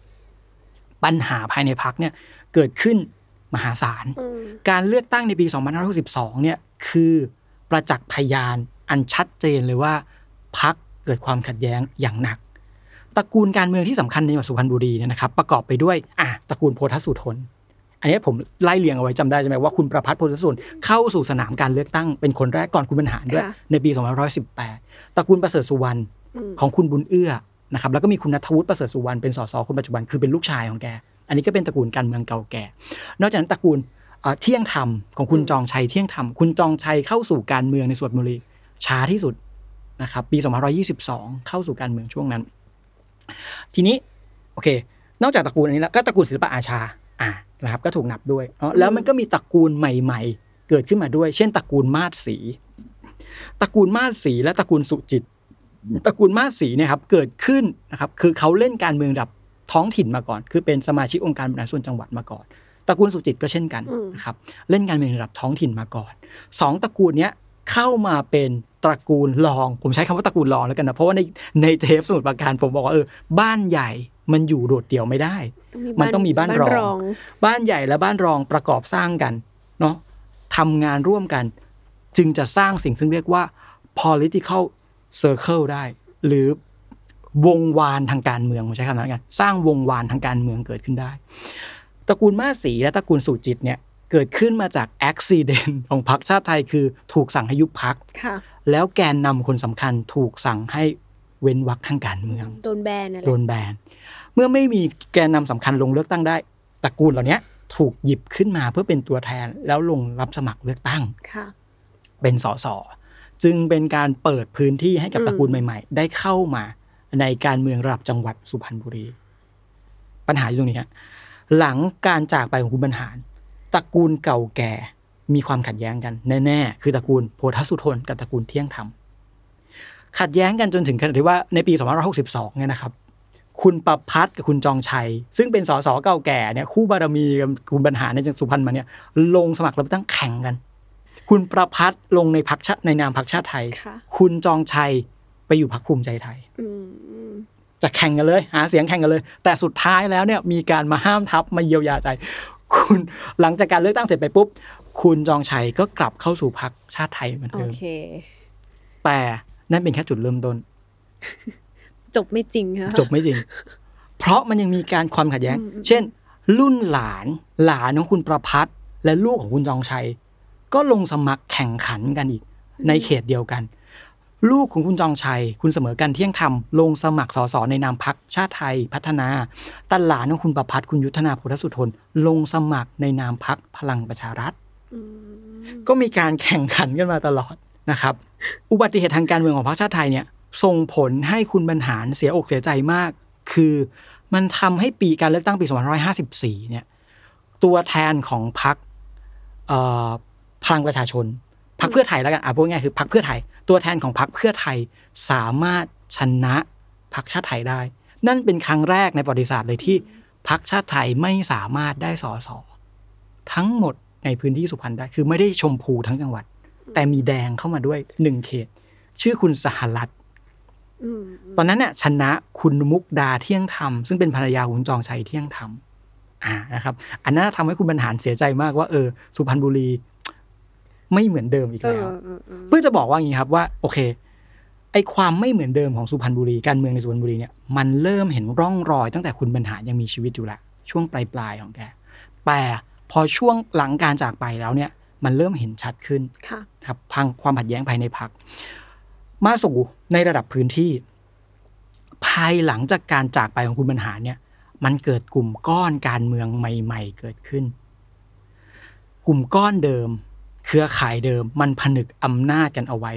[SPEAKER 3] ปัญหาภายในพักเนี่ยเกิดขึ้น มหาศาล
[SPEAKER 2] อืม
[SPEAKER 3] การเลือกตั้งในปี 2562 เนี่ยคือประจักษ์พยานอันชัดเจนเลยว่าพักเกิดความขัดแย้งอย่างหนัก ตระกูลการเมืองที่สำคัญในจังหวัดสุพรรณบุรีเนี่ยนะครับประกอบไปด้วยอะตระกูลโพธสุทนอันนี้ผมไล่เรียงเอาไว้จำได้ใช่ไหมว่าคุณประพัฒน์โพธสุทนเข้าสู่สนามการเลือกตั้งเป็นคนแรกก่อนคุณบรรหารด้วย
[SPEAKER 2] ค่ะ
[SPEAKER 3] ในปี 2518 ตระกูลประเสริฐสุวรรณ
[SPEAKER 2] อืม
[SPEAKER 3] ของคุณบุญเอื้อนะครับแล้วก็มีคุณนัทวุฒิประเสริฐสุวรรณเป็นสสคนปัจจุบันคือเป็นลูกชายของแก อันนี้ก็เป็นตระกูลการเมืองเก่าแก่ นอกจากนั้นตระกูลเที่ยงธรรมของคุณจองชัยเที่ยงธรรมคุณจองชัยเข้าสู่การเมืองในสุพรรณบุรีช้าที่สุดนะครับปี2522 เข้าสู่การเมืองช่วงนั้น ทีนี้โอเค นอกจากตระกูลอันนี้แล้วก็ตระกูลศิลปะอาชาอ่านะครับก็ถูกนับด้วยแล้วมันก็มีตระกูลใหม่ ๆ เกิดขึ้นมาด้วย เช่นตระกูลมาศสีตระกูลมาศสีและตระกูลสุจิตตระกูลมาศสีเนี่ยครับเกิดขึ้นนะครับคือเขาเล่นการเมืองระดับ ท้องถิ่นมาก่อน คือเป็นสมาชิกองค์การบริหารส่วนจังหวัดมาก่อนตระกูลสุจิตก็เช่นกัน
[SPEAKER 2] อืม
[SPEAKER 3] นะครับเล่นการเมืองระดับท้องถิ่นมาก่อนสองตระกูลเนี้ยเข้ามาเป็นตระกูลรอง ผมใช้คำว่าตระกูลรองแล้วกันนะเพราะว่าในในเทปสมุดปราการผมบอกว่าเออบ้านใหญ่มันอยู่โดดเดี่ยวไม่ได้ มันต้องมีบ้านรอง บ้านใหญ่และบ้านรองประกอบสร้างกันเนาะทำงานร่วมกัน จึงจะสร้างสิ่งซึ่งเรียกว่า political circle ได้ หรือ วงวานทางการเมืองผมใช้คำนั้นแล้วกันสร้างวงวานทางการเมืองเกิดขึ้นได้ตระกูลมาสีและตระกูลสุจิตเนี่ยเกิดขึ้นมาจากอุบิเหตุของพรรคชาติไทยคือถูกสั่งให้ยุบพรรค
[SPEAKER 2] ค่ะ
[SPEAKER 3] แล้วแกนนำคนสำคัญถูกสั่งให้เว้นวรรคทางการเมือง
[SPEAKER 2] โดนแบนอะไร
[SPEAKER 3] โดนแบนเมื่อไม่มีแกนนำสำคัญลงเลือกตั้งได้ตระกูลเหล่านี้ถูกหยิบขึ้นมาเพื่อเป็นตัวแทนแล้วลงรับสมัครเลือกตั้ง
[SPEAKER 2] ค่ะ
[SPEAKER 3] เป็นสสจึงเป็นการเปิดพื้นที่ให้กับ
[SPEAKER 2] อืม
[SPEAKER 3] ตระกูลใหม่ ๆ ได้เข้ามา ในการเมืองระดับจังหวัดสุพรรณบุรี ปัญหาอยู่ตรงนี้ฮะหลังการจากไปของคุณบรรหารตระกูลเก่าแก่มีความขัดแย้งกันแน่ๆคือตระกูลโพธสุทนกับตระกูลเที่ยงธรรมขัดแย้งกันจนถึงขนาดที่ว่าในปี 2562 เนี่ยนะครับ คุณประพัฒน์กับคุณจองชัย ซึ่งเป็นสสเก่าแก่เนี่ยคู่บารมีกับคุณบรรหารในจังหวัดสุพรรณมาเนี่ยลงสมัครรับเลือกตั้งแข่งกัน คุณประพัฒน์ลงในพักชาติในนามพักชาติไทย
[SPEAKER 2] ค่ะ
[SPEAKER 3] คุณจองชัย ไปอยู่พักภูมิใจไทย
[SPEAKER 2] อืม
[SPEAKER 3] จะแข่งกันเลย หาเสียงแข่งกันเลย แต่สุดท้ายแล้วเนี่ยมีการมาห้ามทับมาเยียวยาใจ คุณหลังจากการเลือกตั้งเสร็จไปปุ๊บ คุณจองชัยก็กลับเข้าสู่พักชาติไทยเหมือน
[SPEAKER 2] โอ
[SPEAKER 3] เดิม
[SPEAKER 2] เค
[SPEAKER 3] แต่นั่นเป็นแค่จุดเริ่มต้น
[SPEAKER 2] จบไม่จริงค่ะ
[SPEAKER 3] จบไม่จริง เพราะมันยังมีการความขัดแย้ง
[SPEAKER 2] อืมอืม
[SPEAKER 3] เช่น รุ่นหลานหลานของคุณประพัฒน์และลูกของคุณจองชัย ก็ลงสมัครแข่งขันกันอีก ในเขตเดียวกัน ลูกของคุณจองชัย คุณเสมอกันเที่ยงธรรมลงสมัครสสในนามพักชาติไทยพัฒนาแต่หลานของคุณประพัฒน์คุณยุทธนาโพธสุทนลงสมัครในนามพักพลังประชารัฐ
[SPEAKER 2] อืม
[SPEAKER 3] ก็มีการแข่งขันกันมาตลอดนะครับ อุบัติเหตุทางการเมืองของพรรคชาติไทยเนี่ยส่งผลให้คุณบรรหารเสียอกเสียใจมาก คือมันทำให้ปีการเลือกตั้งปี 2554 เนี่ย ตัวแทนของพรรคเอ่อพลังประชาชน พรรคเพื่อไทยแล้วกันอะพูดง่ายๆคือพรรคเพื่อไทย ตัวแทนของพรรคเพื่อไทยสามารถชนะพรรคชาติไทยได้ นั่นเป็นครั้งแรกในประวัติศาสตร์เลยที่พรรคชาติไทยไม่สามารถได้สสทั้งหมดในพื้นที่สุพรรณได้ คือไม่ได้ชมพูทั้งจังหวัด แต่มีแดงเข้ามาด้วยหนึ่งเขต ชื่อคุณสหรัฐ
[SPEAKER 2] อืม
[SPEAKER 3] ตอนนั้นเนี่ยชนะคุณมุกดาเที่ยงธรรม ซึ่งเป็นภรรยาคุณจองชัยเที่ยงธรรมอ่านะครับ อันนั้นทำให้คุณบรรหารเสียใจมากว่าเออสุพรรณบุรี ไม่เหมือนเดิมอีก
[SPEAKER 2] เอ
[SPEAKER 3] แล้ว
[SPEAKER 2] อเออเออ
[SPEAKER 3] เพื่อจะบอกว่าอย่างนี้ครับว่า โอเค ไอความไม่เหมือนเดิมของสุพรรณบุรีการเมืองในสุพรรณบุรีเนี่ยมันเริ่มเห็นร่องรอย ตั้งแต่คุณบรรหารยังมีชีวิตอยู่ละช่วงปลายปลายๆของแกแต่พอช่วงหลังการจากไปแล้วเนี่ย มันเริ่มเห็นชัดขึ้น
[SPEAKER 2] ค่ะ
[SPEAKER 3] ครับพังความขัดแย้งภายในพักมาสู่ในระดับพื้นที่ ภายหลังจากการจากไปของคุณบรรหารเนี่ย มันเกิดกลุ่มก้อนการเมืองใหม่ ๆ เกิดขึ้น กลุ่มก้อนเดิม เครือข่ายเดิมมันผนึกอำนาจกันเอาไว้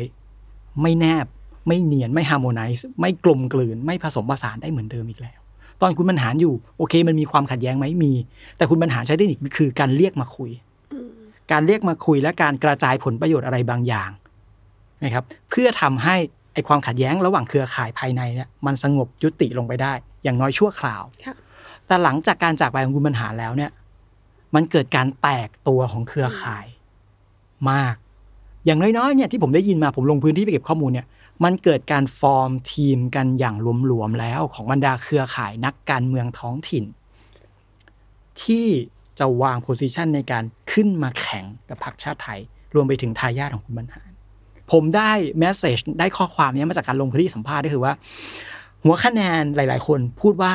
[SPEAKER 3] ไม่แนบไม่เนียนไม่ฮาร์โมไนซ์ไม่กลมกลืน ไม่ผสมผสานได้เหมือนเดิมอีกแล้ว ตอนคุณบรรหารอยู่โอเค มันมีความขัดแย้งไหมมี แต่คุณบรรหารใช้เทคนิคคือการเรียกมาคุย
[SPEAKER 2] อืม
[SPEAKER 3] การเรียกมาคุยและการกระจายผลประโยชน์อะไรบางอย่างนะครับเพื่อทำให้ไอความขัดแย้งระหว่างเครือข่ายภายในเนี่ยมันสงบยุติลงไปได้ อย่างน้อยชั่วคราว
[SPEAKER 2] ค่ะ
[SPEAKER 3] แต่หลังจากการจากไปของคุณบรรหารแล้วเนี่ย มันเกิดการแตกตัวของเครือข่าย มาก อย่างน้อยๆเนี่ยที่ผมได้ยินมาผมลงพื้นที่ไปเก็บข้อมูลเนี่ยมันเกิดการฟอร์มทีมกันอย่างหลวมๆแล้วของบรรดาเครือข่ายนักการเมืองท้องถิ่น ที่จะวางโพสิชันในการขึ้นมาแข่งกับพรรคชาติไทย รวมไปถึงทายาทของคุณบรรหาร ผมได้แมสเซจได้ข้อความเนี้ยมาจากการลงพื้นที่สัมภาษณ์ก็คือว่า หัวคะแนนหลาย ๆ คนพูดว่า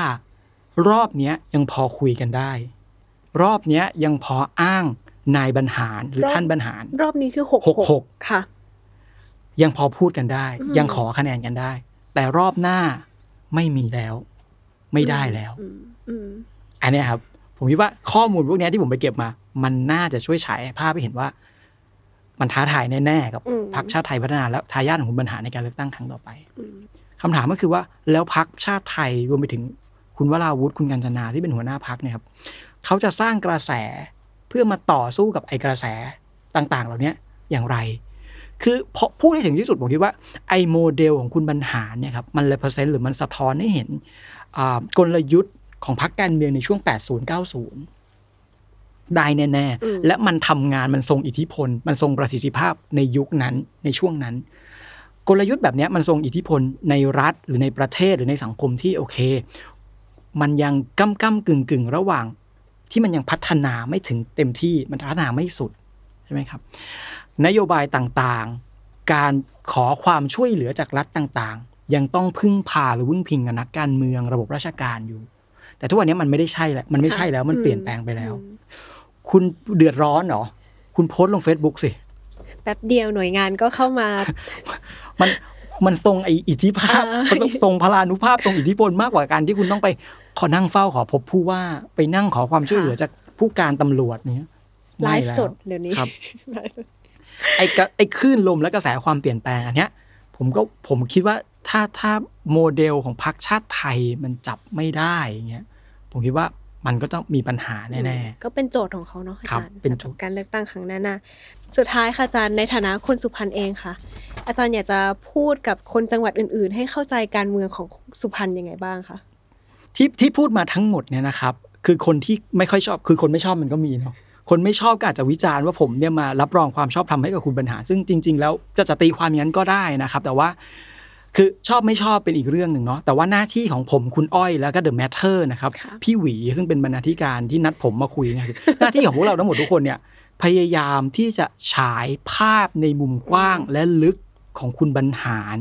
[SPEAKER 3] รอบนี้ยังพอคุยกันได้ รอบนี้ยังพออ้าง นายบรรหารหรือ
[SPEAKER 2] รอบ
[SPEAKER 3] ท่านบรรหาร
[SPEAKER 2] รอบนี้คือหก
[SPEAKER 3] หกหก
[SPEAKER 2] ค่ะ
[SPEAKER 3] ยังพอพูดกันได้
[SPEAKER 2] อืม
[SPEAKER 3] ยังขอคะแนนกันได้ แต่รอบหน้าไม่มีแล้ว ไม่ได้แล้ว
[SPEAKER 2] อืมอืม
[SPEAKER 3] อันเนี้ยครับ ผมคิดว่าข้อมูลพวกเนี้ยที่ผมไปเก็บมา มันน่าจะช่วยฉายภาพให้เห็นว่า มันท้าทายแน่ๆกับ
[SPEAKER 2] อืม
[SPEAKER 3] พรรคชาติไทยพัฒนาและทายาทของคุณบรรหารในการเลือกตั้งครั้งต่อไป
[SPEAKER 2] อืม
[SPEAKER 3] คำถามก็คือว่าแล้วพรรคชาติไทยรวมไปถึงคุณวราวุฒิคุณกัญจนาที่เป็นหัวหน้าพรรคเนี่ยครับเขาจะสร้างกระแส เพื่อมาต่อสู้กับไอ้กระแสต่างๆ เหล่าเนี้ยอย่างไร คือพอพูดให้ถึงที่สุดผมคิดว่าไอ้โมเดลของคุณบรรหารเนี่ยครับมัน represent หรือมันสะท้อนให้เห็นอ่ากลยุทธ์ของพรรคการเมืองในช่วง 80-90 ได้แน่
[SPEAKER 2] อืม
[SPEAKER 3] ๆและมันทำงานมันทรงอิทธิพล มันทรงประสิทธิภาพในยุคนั้นในช่วงนั้น กลยุทธ์แบบเนี้ยมันทรงอิทธิพลในรัฐหรือในประเทศหรือในสังคมที่โอเค มันยังก้ำก้ำกึ่งกึ่งระหว่าง ที่มันยังพัฒนาไม่ถึงเต็มที่มันพัฒนาไม่สุดใช่ไหมครับ นโยบายต่างๆ การขอความช่วยเหลือจากรัฐต่างๆ ยังต้องพึ่งพาหรือพึ่งพิงกับนักการเมืองระบบราชการอยู่ แต่ทุกวันนี้มันไม่ได้ใช่แล้วมันไม่ใช่แล้วมันเปลี่ยนแปลงไปแล้ว
[SPEAKER 2] อืม
[SPEAKER 3] คุณเดือดร้อนเหรอคุณโพสต์ลง Facebook สิ
[SPEAKER 2] แป๊บเดียวหน่วยงานก็เข้ามา
[SPEAKER 3] มันมันทรงไออิทธิภาพ
[SPEAKER 2] เออ
[SPEAKER 3] มันต้องทรงพลานุภาพทรงอิทธิพลมากกว่าการที่คุณต้องไป ขอนั่งเฝ้าขอพบผู้ว่าไปนั่งขอความช่วยเหลือจากผู้การตำรวจเนี้ย
[SPEAKER 2] ไล
[SPEAKER 3] ม่
[SPEAKER 2] ฟ์
[SPEAKER 3] แว
[SPEAKER 2] สดเดี๋ยวนี้
[SPEAKER 3] ครับ
[SPEAKER 2] ไลฟ์สด
[SPEAKER 3] ไอ้กระไอ้คลื่นลมและกระแสความเปลี่ยนแปลงอันเนี้ย ผมก็ผมคิดว่าถ้าถ้าโมเดลของพรรคชาติไทยมันจับไม่ได้อย่างเงี้ยผมคิดว่ามันก็ต้องมีปัญหาแน่
[SPEAKER 2] ก็เป็นโจทย์ของเขาเนาะอา
[SPEAKER 3] ครับ
[SPEAKER 2] จารย์
[SPEAKER 3] เป็น
[SPEAKER 2] สำห
[SPEAKER 3] โจ
[SPEAKER 2] รับ
[SPEAKER 3] ทย์
[SPEAKER 2] การเลือกตั้งครั้งหน้าๆสุดท้ายค่ะอาจารย์ในฐานะคนสุพรรณเองค่ะ อาจารย์อยากจะพูดกับคนจังหวัดอื่น ๆ ให้เข้าใจการเมืองของสุพรรณยังไงบ้างคะ
[SPEAKER 3] ๆ ที่ที่พูดมาทั้งหมดเนี่ยนะครับ คือคนที่ไม่ค่อยชอบ คือคนไม่ชอบมันก็มีเนาะคนไม่ชอบก็อาจจะวิจารณ์ว่าผมเนี่ยมารับรองความชอบธรรมให้กับคุณบรรหารซึ่งจริง ๆ แล้วจะจะตีความอย่างนั้นก็ได้นะครับ แต่ว่าคือชอบไม่ชอบเป็นอีกเรื่องหนึ่งเนาะแต่ว่าหน้าที่ของผมคุณอ้อยแล้วก็ The MATTER นะครับ
[SPEAKER 2] ค่ะ
[SPEAKER 3] พี่หวีซึ่งเป็นบรรณาธิการที่นัดผมมาคุยเนะครับหน้าที่ของพวกเราทั้งหมดทุกคนเนี่ยพยายามที่จะฉายภาพในมุมกว้างและลึกของคุณบรรหาร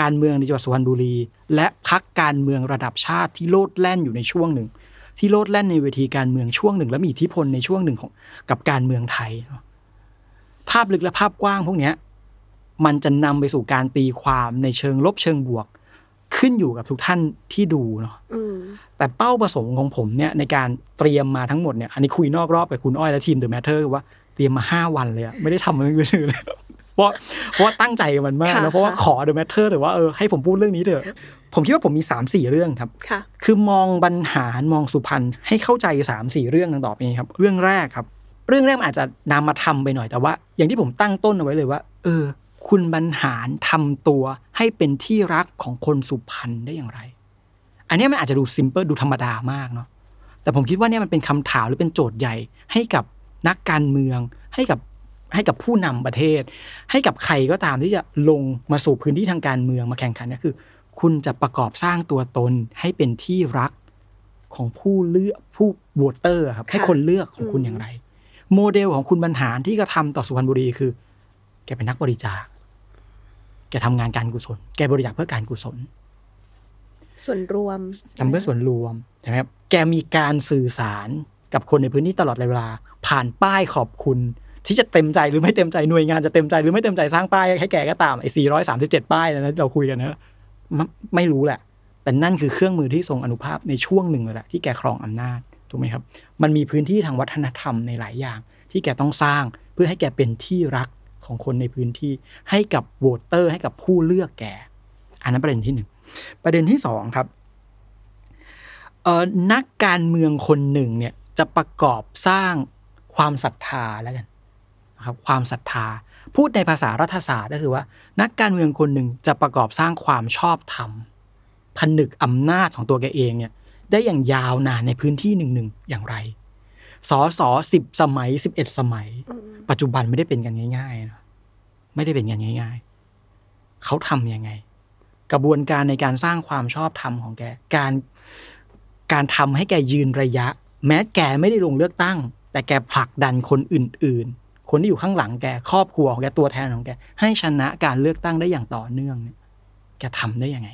[SPEAKER 3] การเมืองในจังหวัดสุพรรณบุรี และพักการเมืองระดับชาติที่โลดแล่นอยู่ในช่วงหนึ่ง ที่โลดแล่นในเวทีการเมืองช่วงหนึ่ง และมีอิทธิพลในช่วงหนึ่งของกับการเมืองไทยเนาะภาพลึกและภาพกว้างพวกเนี้ยมันจะนำไปสู่การตีความในเชิงลบเชิงบวก ขึ้นอยู่กับทุกท่านที่ดูเนาะ
[SPEAKER 2] อืม
[SPEAKER 3] แต่เป้าประสงค์ของผมเนี่ยในการเตรียมมาทั้งหมดเนี่ยอันนี้คุยนอกรอบกับคุณอ้อยและทีม The Matter ว่าเตรียมมาห้าวันเลยอะไม่ได้ทำอะไรอื่นเลย เพราะเพราะว่าตั้งใจกับมันมาก
[SPEAKER 2] ค่ะ
[SPEAKER 3] แล้วเพราะว่า
[SPEAKER 2] ค่ะ
[SPEAKER 3] ขอ The Matter แต่ว่าเออให้ผมพูดเรื่องนี้เถอะ ผมคิดว่าผมมีสามสี่เรื่องครับ
[SPEAKER 2] ค่ะ
[SPEAKER 3] คือมองบรรหารมองสุพรรณให้เข้าใจสามสี่เรื่องดังต่อไปนี้ครับ เรื่องแรกครับ เรื่องแรกมันอาจจะนำมาทำไปหน่อยแต่ว่า อย่างที่ผมตั้งต้นเอาไว้เลยว่า เออ คุณบรรหารทำตัวให้เป็นที่รักของคนสุพรรณได้อย่างไร อันเนี้ยมันอาจจะดูซิมเปิลดูธรรมดามากเนาะแต่ผมคิดว่าเนี่ยมันเป็นคำถามหรือเป็นโจทย์ใหญ่ให้กับนักการเมืองให้กับ ให้กับผู้นำประเทศ ให้กับใครก็ตามที่จะลงมาสู่พื้นที่ทางการเมืองมาแข่งขันเนี่ยคือ คุณจะประกอบสร้างตัวตนให้เป็นที่รักของผู้เลือกผู้โหวตเตอร์ครับ
[SPEAKER 2] ค่ะ
[SPEAKER 3] ให้คนเลือกของคุณ
[SPEAKER 2] อืม
[SPEAKER 3] อย่างไร โมเดลของคุณบรรหารที่กระทำต่อสุพรรณบุรีคือ แกเป็นนักบริจาค แกทำงานการกุศล แกบริจาคเพื่อการกุศล
[SPEAKER 2] ส่วนรวม
[SPEAKER 3] ทำเพื่อส่วนรวมใช่ไหมครับแกมีการสื่อสารกับคนในพื้นที่ตลอดเวลา ผ่านป้ายขอบคุณ ที่จะเต็มใจหรือไม่เต็มใจหน่วยงานจะเต็มใจหรือไม่เต็มใจสร้างป้ายให้แกก็ตามไอ้437 ป้ายนะเราคุยกันนะไม่รู้แหละ แต่นั่นคือเครื่องมือที่ทรงอนุภาพในช่วงหนึ่งเลยแหละที่แกครองอำนาจถูกไหมครับ มันมีพื้นที่ทางวัฒนธรรมในหลายอย่าง ที่แกต้องสร้างเพื่อให้แกเป็นที่รักของคนในพื้นที่ ให้กับโหวตเตอร์ให้กับผู้เลือกแกอันนั้นประเด็นที่หนึ่งประเด็นที่สองครับนักการเมืองคนหนึ่งเนี่ยจะประกอบสร้างความศรัทธาแล้วกัน ครับความศรัทธา พูดในภาษารัฐศาสตร์ก็คือว่า นักการเมืองคนหนึ่งจะประกอบสร้างความชอบธรรมผนึกอำนาจของตัวแกเองเนี่ยได้อย่างยาวนานในพื้นที่หนึ่งหนึ่งอย่างไรสอสอสิบสมัยสิบเอ็ดสมัย ปัจจุบันไม่ได้เป็นกันง่ายๆนะไม่ได้เป็นกันง่ายๆ เขาทำยังไง กระบวนการในการสร้างความชอบธรรมของแกการการทำให้แกยืนระยะ แม้แกไม่ได้ลงเลือกตั้ง แต่แกผลักดันคนอื่น ๆ คนที่อยู่ข้างหลังแกครอบครัวของแกตัวแทนของแกให้ชนะการเลือกตั้งได้อย่างต่อเนื่องเนี่ยแกทำได้ยังไง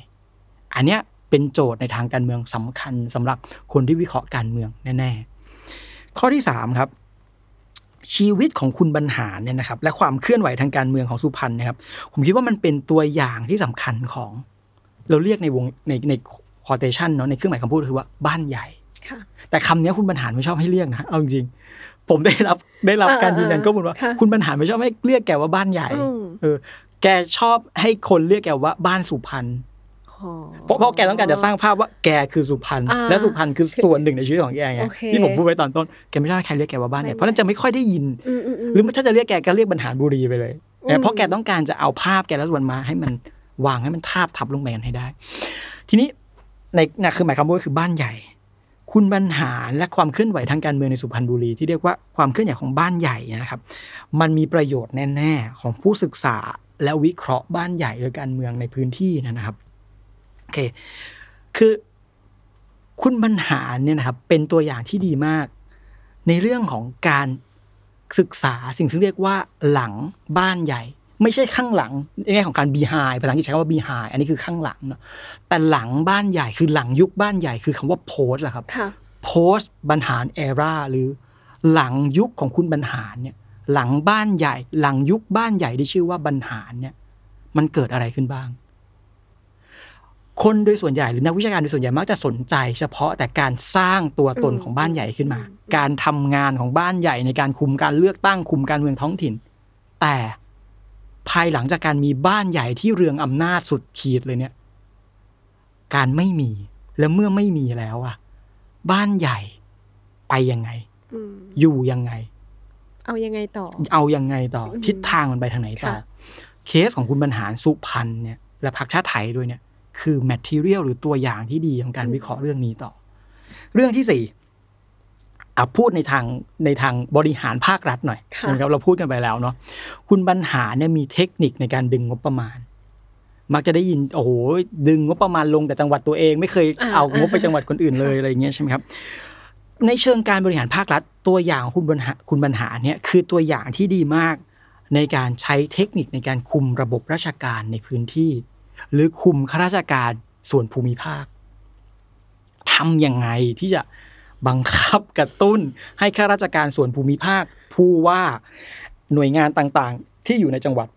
[SPEAKER 3] อันเนี้ยเป็นโจทย์ในทางการเมืองสำคัญสำหรับคนที่วิเคราะห์การเมืองแน่ ๆ ข้อที่สามครับชีวิตของคุณบรรหารเนี่ยนะครับและความเคลื่อนไหวทางการเมืองของสุพรรณนะครับ ผมคิดว่ามันเป็นตัวอย่างที่สำคัญของ เราเรียกในวงในในคอเทชันเนาะในเครื่องหมายคำพูดคือว่าบ้านใหญ่
[SPEAKER 2] ค่ะ
[SPEAKER 3] แต่คำเนี้ยคุณบรรหารไม่ชอบให้เรียกนะเอาจริงๆ ผมได้รับได้รับ
[SPEAKER 2] เออ
[SPEAKER 3] การยืนยัน
[SPEAKER 2] เออ
[SPEAKER 3] ข้อมูลว่า
[SPEAKER 2] ค่ะ
[SPEAKER 3] คุณบรรหารไม่ชอบให้เรียกแกว่าบ้านใหญ่
[SPEAKER 2] อืม
[SPEAKER 3] เออ แกชอบให้คนเรียกแกว่าบ้านสุพรรณ
[SPEAKER 2] อ๋อ
[SPEAKER 3] เพราะเพราะแกต้องการจะสร้างภาพว่าแกคือสุพรรณ
[SPEAKER 2] อ่า
[SPEAKER 3] และสุพรรณคือส่วนหนึ่งในชีวิตของแกไง
[SPEAKER 2] โอเค
[SPEAKER 3] ที่ผมพูดไว้ตอนต้นแกไม่ชอบให้ใครเรียกแกว่าบ้านใหญ่
[SPEAKER 2] ไม่
[SPEAKER 3] เพราะฉะนั้นจะไม่ค่อยได้ยิน
[SPEAKER 2] อืมอืมอืม
[SPEAKER 3] หรือถ้าจะเรียกแกก็เรียกบรรหารบุรีไปเลย
[SPEAKER 2] อืม
[SPEAKER 3] เพราะแกต้องการจะเอาภาพแกและส่วนมาให้มันวางให้มันทาบทับลงไปกันให้ได้ ทีนี้ในนะคือหมายความว่าคือบ้านใหญ่ คุณบรรหารและความเคลื่อนไหวทางการเมืองในสุพรรณบุรีที่เรียกว่าความเคลื่อนไหวของบ้านใหญ่นะครับ มันมีประโยชน์แน่ๆ ของผู้ศึกษาและวิเคราะห์บ้านใหญ่หรือการเมืองในพื้นที่นะครับโอเคคือคุณบรรหารเนี่ยนะครับเป็นตัวอย่างที่ดีมาก ในเรื่องของการศึกษาสิ่งที่เรียกว่าหลังบ้านใหญ่ ไม่ใช่ข้างหลังในแง่ของการ behind ภาษาอังกฤษใช้คำว่า behind อันนี้คือข้างหลังเนอะแต่หลังบ้านใหญ่คือหลังยุคบ้านใหญ่คือคำว่า post แหละครับ
[SPEAKER 2] ค่ะ
[SPEAKER 3] post บรรหาร era หรือหลังยุคของคุณบรรหารเนี่ยหลังบ้านใหญ่ หลังยุคบ้านใหญ่ที่ชื่อว่าบรรหารเนี่ยมันเกิดอะไรขึ้นบ้าง คนโดยส่วนใหญ่หรือนักวิชาการโดยส่วนใหญ่มักจะสนใจ เฉพาะแต่การสร้างตัวตน
[SPEAKER 2] อืม
[SPEAKER 3] ของบ้านใหญ่ขึ้นมา
[SPEAKER 2] อืม
[SPEAKER 3] การทำงานของบ้านใหญ่ในการคุมการเลือกตั้งคุมการเมืองท้องถิ่น แต่ ภายหลังจากการมีบ้านใหญ่ที่เรืองอำนาจสุดขีดเลยเนี่ย การไม่มีและเมื่อไม่มีแล้วอะบ้านใหญ่ไปยังไง
[SPEAKER 2] อืม
[SPEAKER 3] อยู่ยังไง
[SPEAKER 2] เอายังไงต่อ
[SPEAKER 3] เอายังไงต่ออ
[SPEAKER 2] ม
[SPEAKER 3] ทิศทางมันไปทางไหนต่อ
[SPEAKER 2] ค่ะ
[SPEAKER 3] เคสของคุณบรรหารสุพรรณเนี่ย และพรรคชาติไทยด้วยเนี่ย คือแมทเทียลหรือตัวอย่างที่ดีของการวิเคราะห์เรื่องนี้ต่อ เรื่องที่สี่ อะพูดในทางในทางบริหารภาครัฐหน่อย
[SPEAKER 2] ค่ะ
[SPEAKER 3] นะครับเราพูดกันไปแล้วเนาะคุณบรรหารเนี่ยมีเทคนิคในการดึงงบประมาณ มักจะได้ยินโอ้โหดึงงบประมาณลงแต่จังหวัดตัวเอง ไม่เคย
[SPEAKER 2] อ่า
[SPEAKER 3] เอางบไป
[SPEAKER 2] อ่า
[SPEAKER 3] จังหวัดคนอื่นเลยอะไรอย่างเงี้ยใช่ไหมครับ ในเชิงการบริหารภาครัฐ ตัวอย่างของคุณบรรหารคุณบรรหารเนี่ยคือตัวอย่างที่ดีมากในการใช้เทคนิคในการคุมระบบราชการในพื้นที่ หรือคุมข้าราชการส่วนภูมิภาคทำยังไงที่จะ บังคับกระตุ้นให้ข้าราชการส่วนภูมิภาค ผู้ว่าหน่วยงานต่างๆ ที่อยู่ในจังหวัด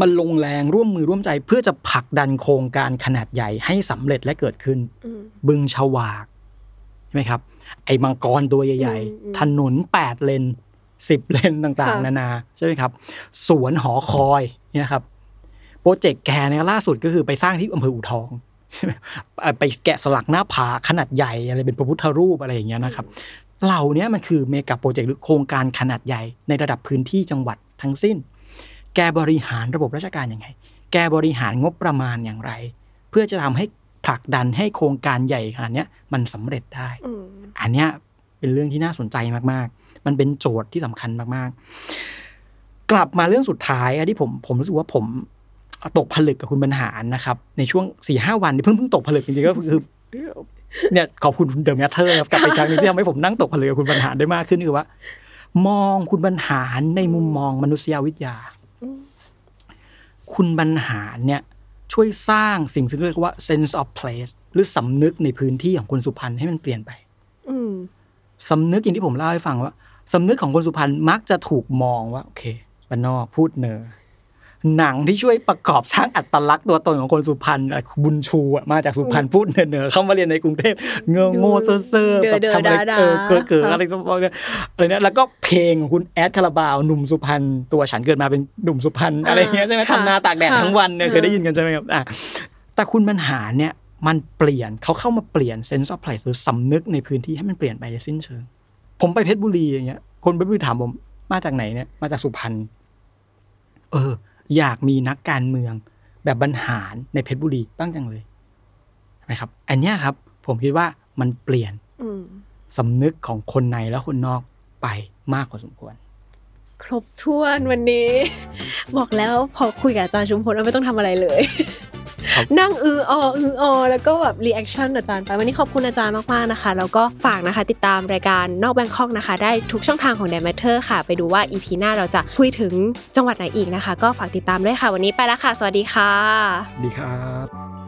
[SPEAKER 3] มันลงแรงร่วมมือร่วมใจ เพื่อจะผลักดันโครงการขนาดใหญ่ให้สำเร็จและเกิดขึ้น
[SPEAKER 2] อืม
[SPEAKER 3] บึงฉวากใช่ไหมครับ ไอ้มังกรตัวใหญ่
[SPEAKER 2] อืมอืม
[SPEAKER 3] ๆถนนแปดเลนสิบเลนต่าง
[SPEAKER 2] ค่ะ
[SPEAKER 3] ๆนานาใช่ไหมครับ สวนหอคอยเนี่ยครับโปรเจกต์แกเนี่ยล่าสุดก็คือไปสร้างที่อำเภออู่ทองใช่ ไหมไปแกะสลักหน้าผาขนาดใหญ่อะไรเป็นพระพุทธรูปอะไรอย่างเงี้ยนะครับเหล่านี้มันคือเมกะโปรเจกต์หรือโครงการขนาดใหญ่ในระดับพื้นที่จังหวัดทั้งสิ้น แกบริหารระบบราชการยังไง แกบริหารงบประมาณอย่างไร เพื่อจะทำให้ผลักดันให้โครงการใหญ่ขนาดเนี้ยมันสำเร็จได้
[SPEAKER 2] อืม
[SPEAKER 3] อันเนี้ยเป็นเรื่องที่น่าสนใจมากๆ มันเป็นโจทย์ที่สำคัญมากๆ กลับมาเรื่องสุดท้ายอะที่ผมผมรู้สึกว่าผม ตกผลึกกับคุณบรรหารนะครับ ในช่วงสี่ห้าวันที่เพิ่งเพิ่งตกผลึกจริงๆก็คือเนี่ยขอบคุณ The MATTER ครับกลับไปอีกครั้งหนึงที่ทำให้ผมนั่งตกผลึกกับคุณบรรหารได้มากขึ้นคือว่า มองคุณบรรหารในมุมมองมนุษยวิทยา
[SPEAKER 2] อืม
[SPEAKER 3] คุณบรรหารเนี่ย ช่วยสร้างสิ่งที่เรียกว่า sense of place หรือสำนึกในพื้นที่ของคนสุพรรณให้มันเปลี่ยนไป
[SPEAKER 2] อืม
[SPEAKER 3] สำนึกอย่างที่ผมเล่าให้ฟังว่าสำนึกของคนสุพรรณมักจะถูกมองว่าโอเคบ้านนอกพูดเนอ หนังที่ช่วยประกอบสร้างอัตลักษณ์ตัวตนของคนสุพรรณอะบุญชูอะมาจากสุพรรณพูดเนอเนอเข้ามาเรียนในกรุงเทพเงอโง่เซ่อเซ่อ
[SPEAKER 2] เดอ
[SPEAKER 3] แบบ
[SPEAKER 2] เดอ
[SPEAKER 3] ทำอะไร
[SPEAKER 2] ดาดา
[SPEAKER 3] เออเก๋อเก๋ออะไรสักอย่างเนี่ยอะไรเนี่ยแล้วก็เพลงของคุณแอดคาราบาวหนุ่มสุพรรณตัวฉันเกิดมาเป็นหนุ่มสุพรรณอะไรอย่างเงี้ยใช่ไหม
[SPEAKER 2] ค่ะ
[SPEAKER 3] ทำนาตากแดด
[SPEAKER 2] ค่ะ
[SPEAKER 3] ทั้งวันเนี่ยเคยได้ยินกันใช่ไหมครับอะแต่คุณบรรหารเนี่ยมันเปลี่ยนเขาเข้ามาเปลี่ยน sense of place หรือสำนึกในพื้นที่ให้มันเปลี่ยนไปในสิ้นเชิง ผมไปเพชรบุรีอย่างเงี้ย คนเพชรบุรีถามผมมาจากไหนเนี่ยมาจากสุพรรณเออ อยากมีนักการเมือง แบบบรรหารในเพชรบุรีบ้างจังเลยนะครับ อันเนี้ยครับ ผมคิดว่ามันเปลี่ยน
[SPEAKER 2] อืม
[SPEAKER 3] สำนึกของคนในและคนนอกไปมากกว่าสมควร
[SPEAKER 2] ครบถ้วนวันนี้ บอกแล้วพอคุยกับอาจารย์ชุมพลเราไม่ต้องทำอะไรเลย
[SPEAKER 3] พ ครับ
[SPEAKER 2] นั่งอืออออืออแล้วก็แบบ reaction อาจารย์ไปวันนี้ขอบคุณอาจารย์มากๆนะคะ แล้วก็ฝากนะคะติดตามรายการนอก Bangkok นะคะ ได้ทุกช่องทางของ The MATTER ค่ะ ไปดูว่า EP หน้าเราจะคุยถึงจังหวัดไหนอีกนะคะ ก็ฝากติดตามด้วยค่ะ วันนี้ไปแล้วค่ะ สวัสดีค่ะ
[SPEAKER 3] ดีครับ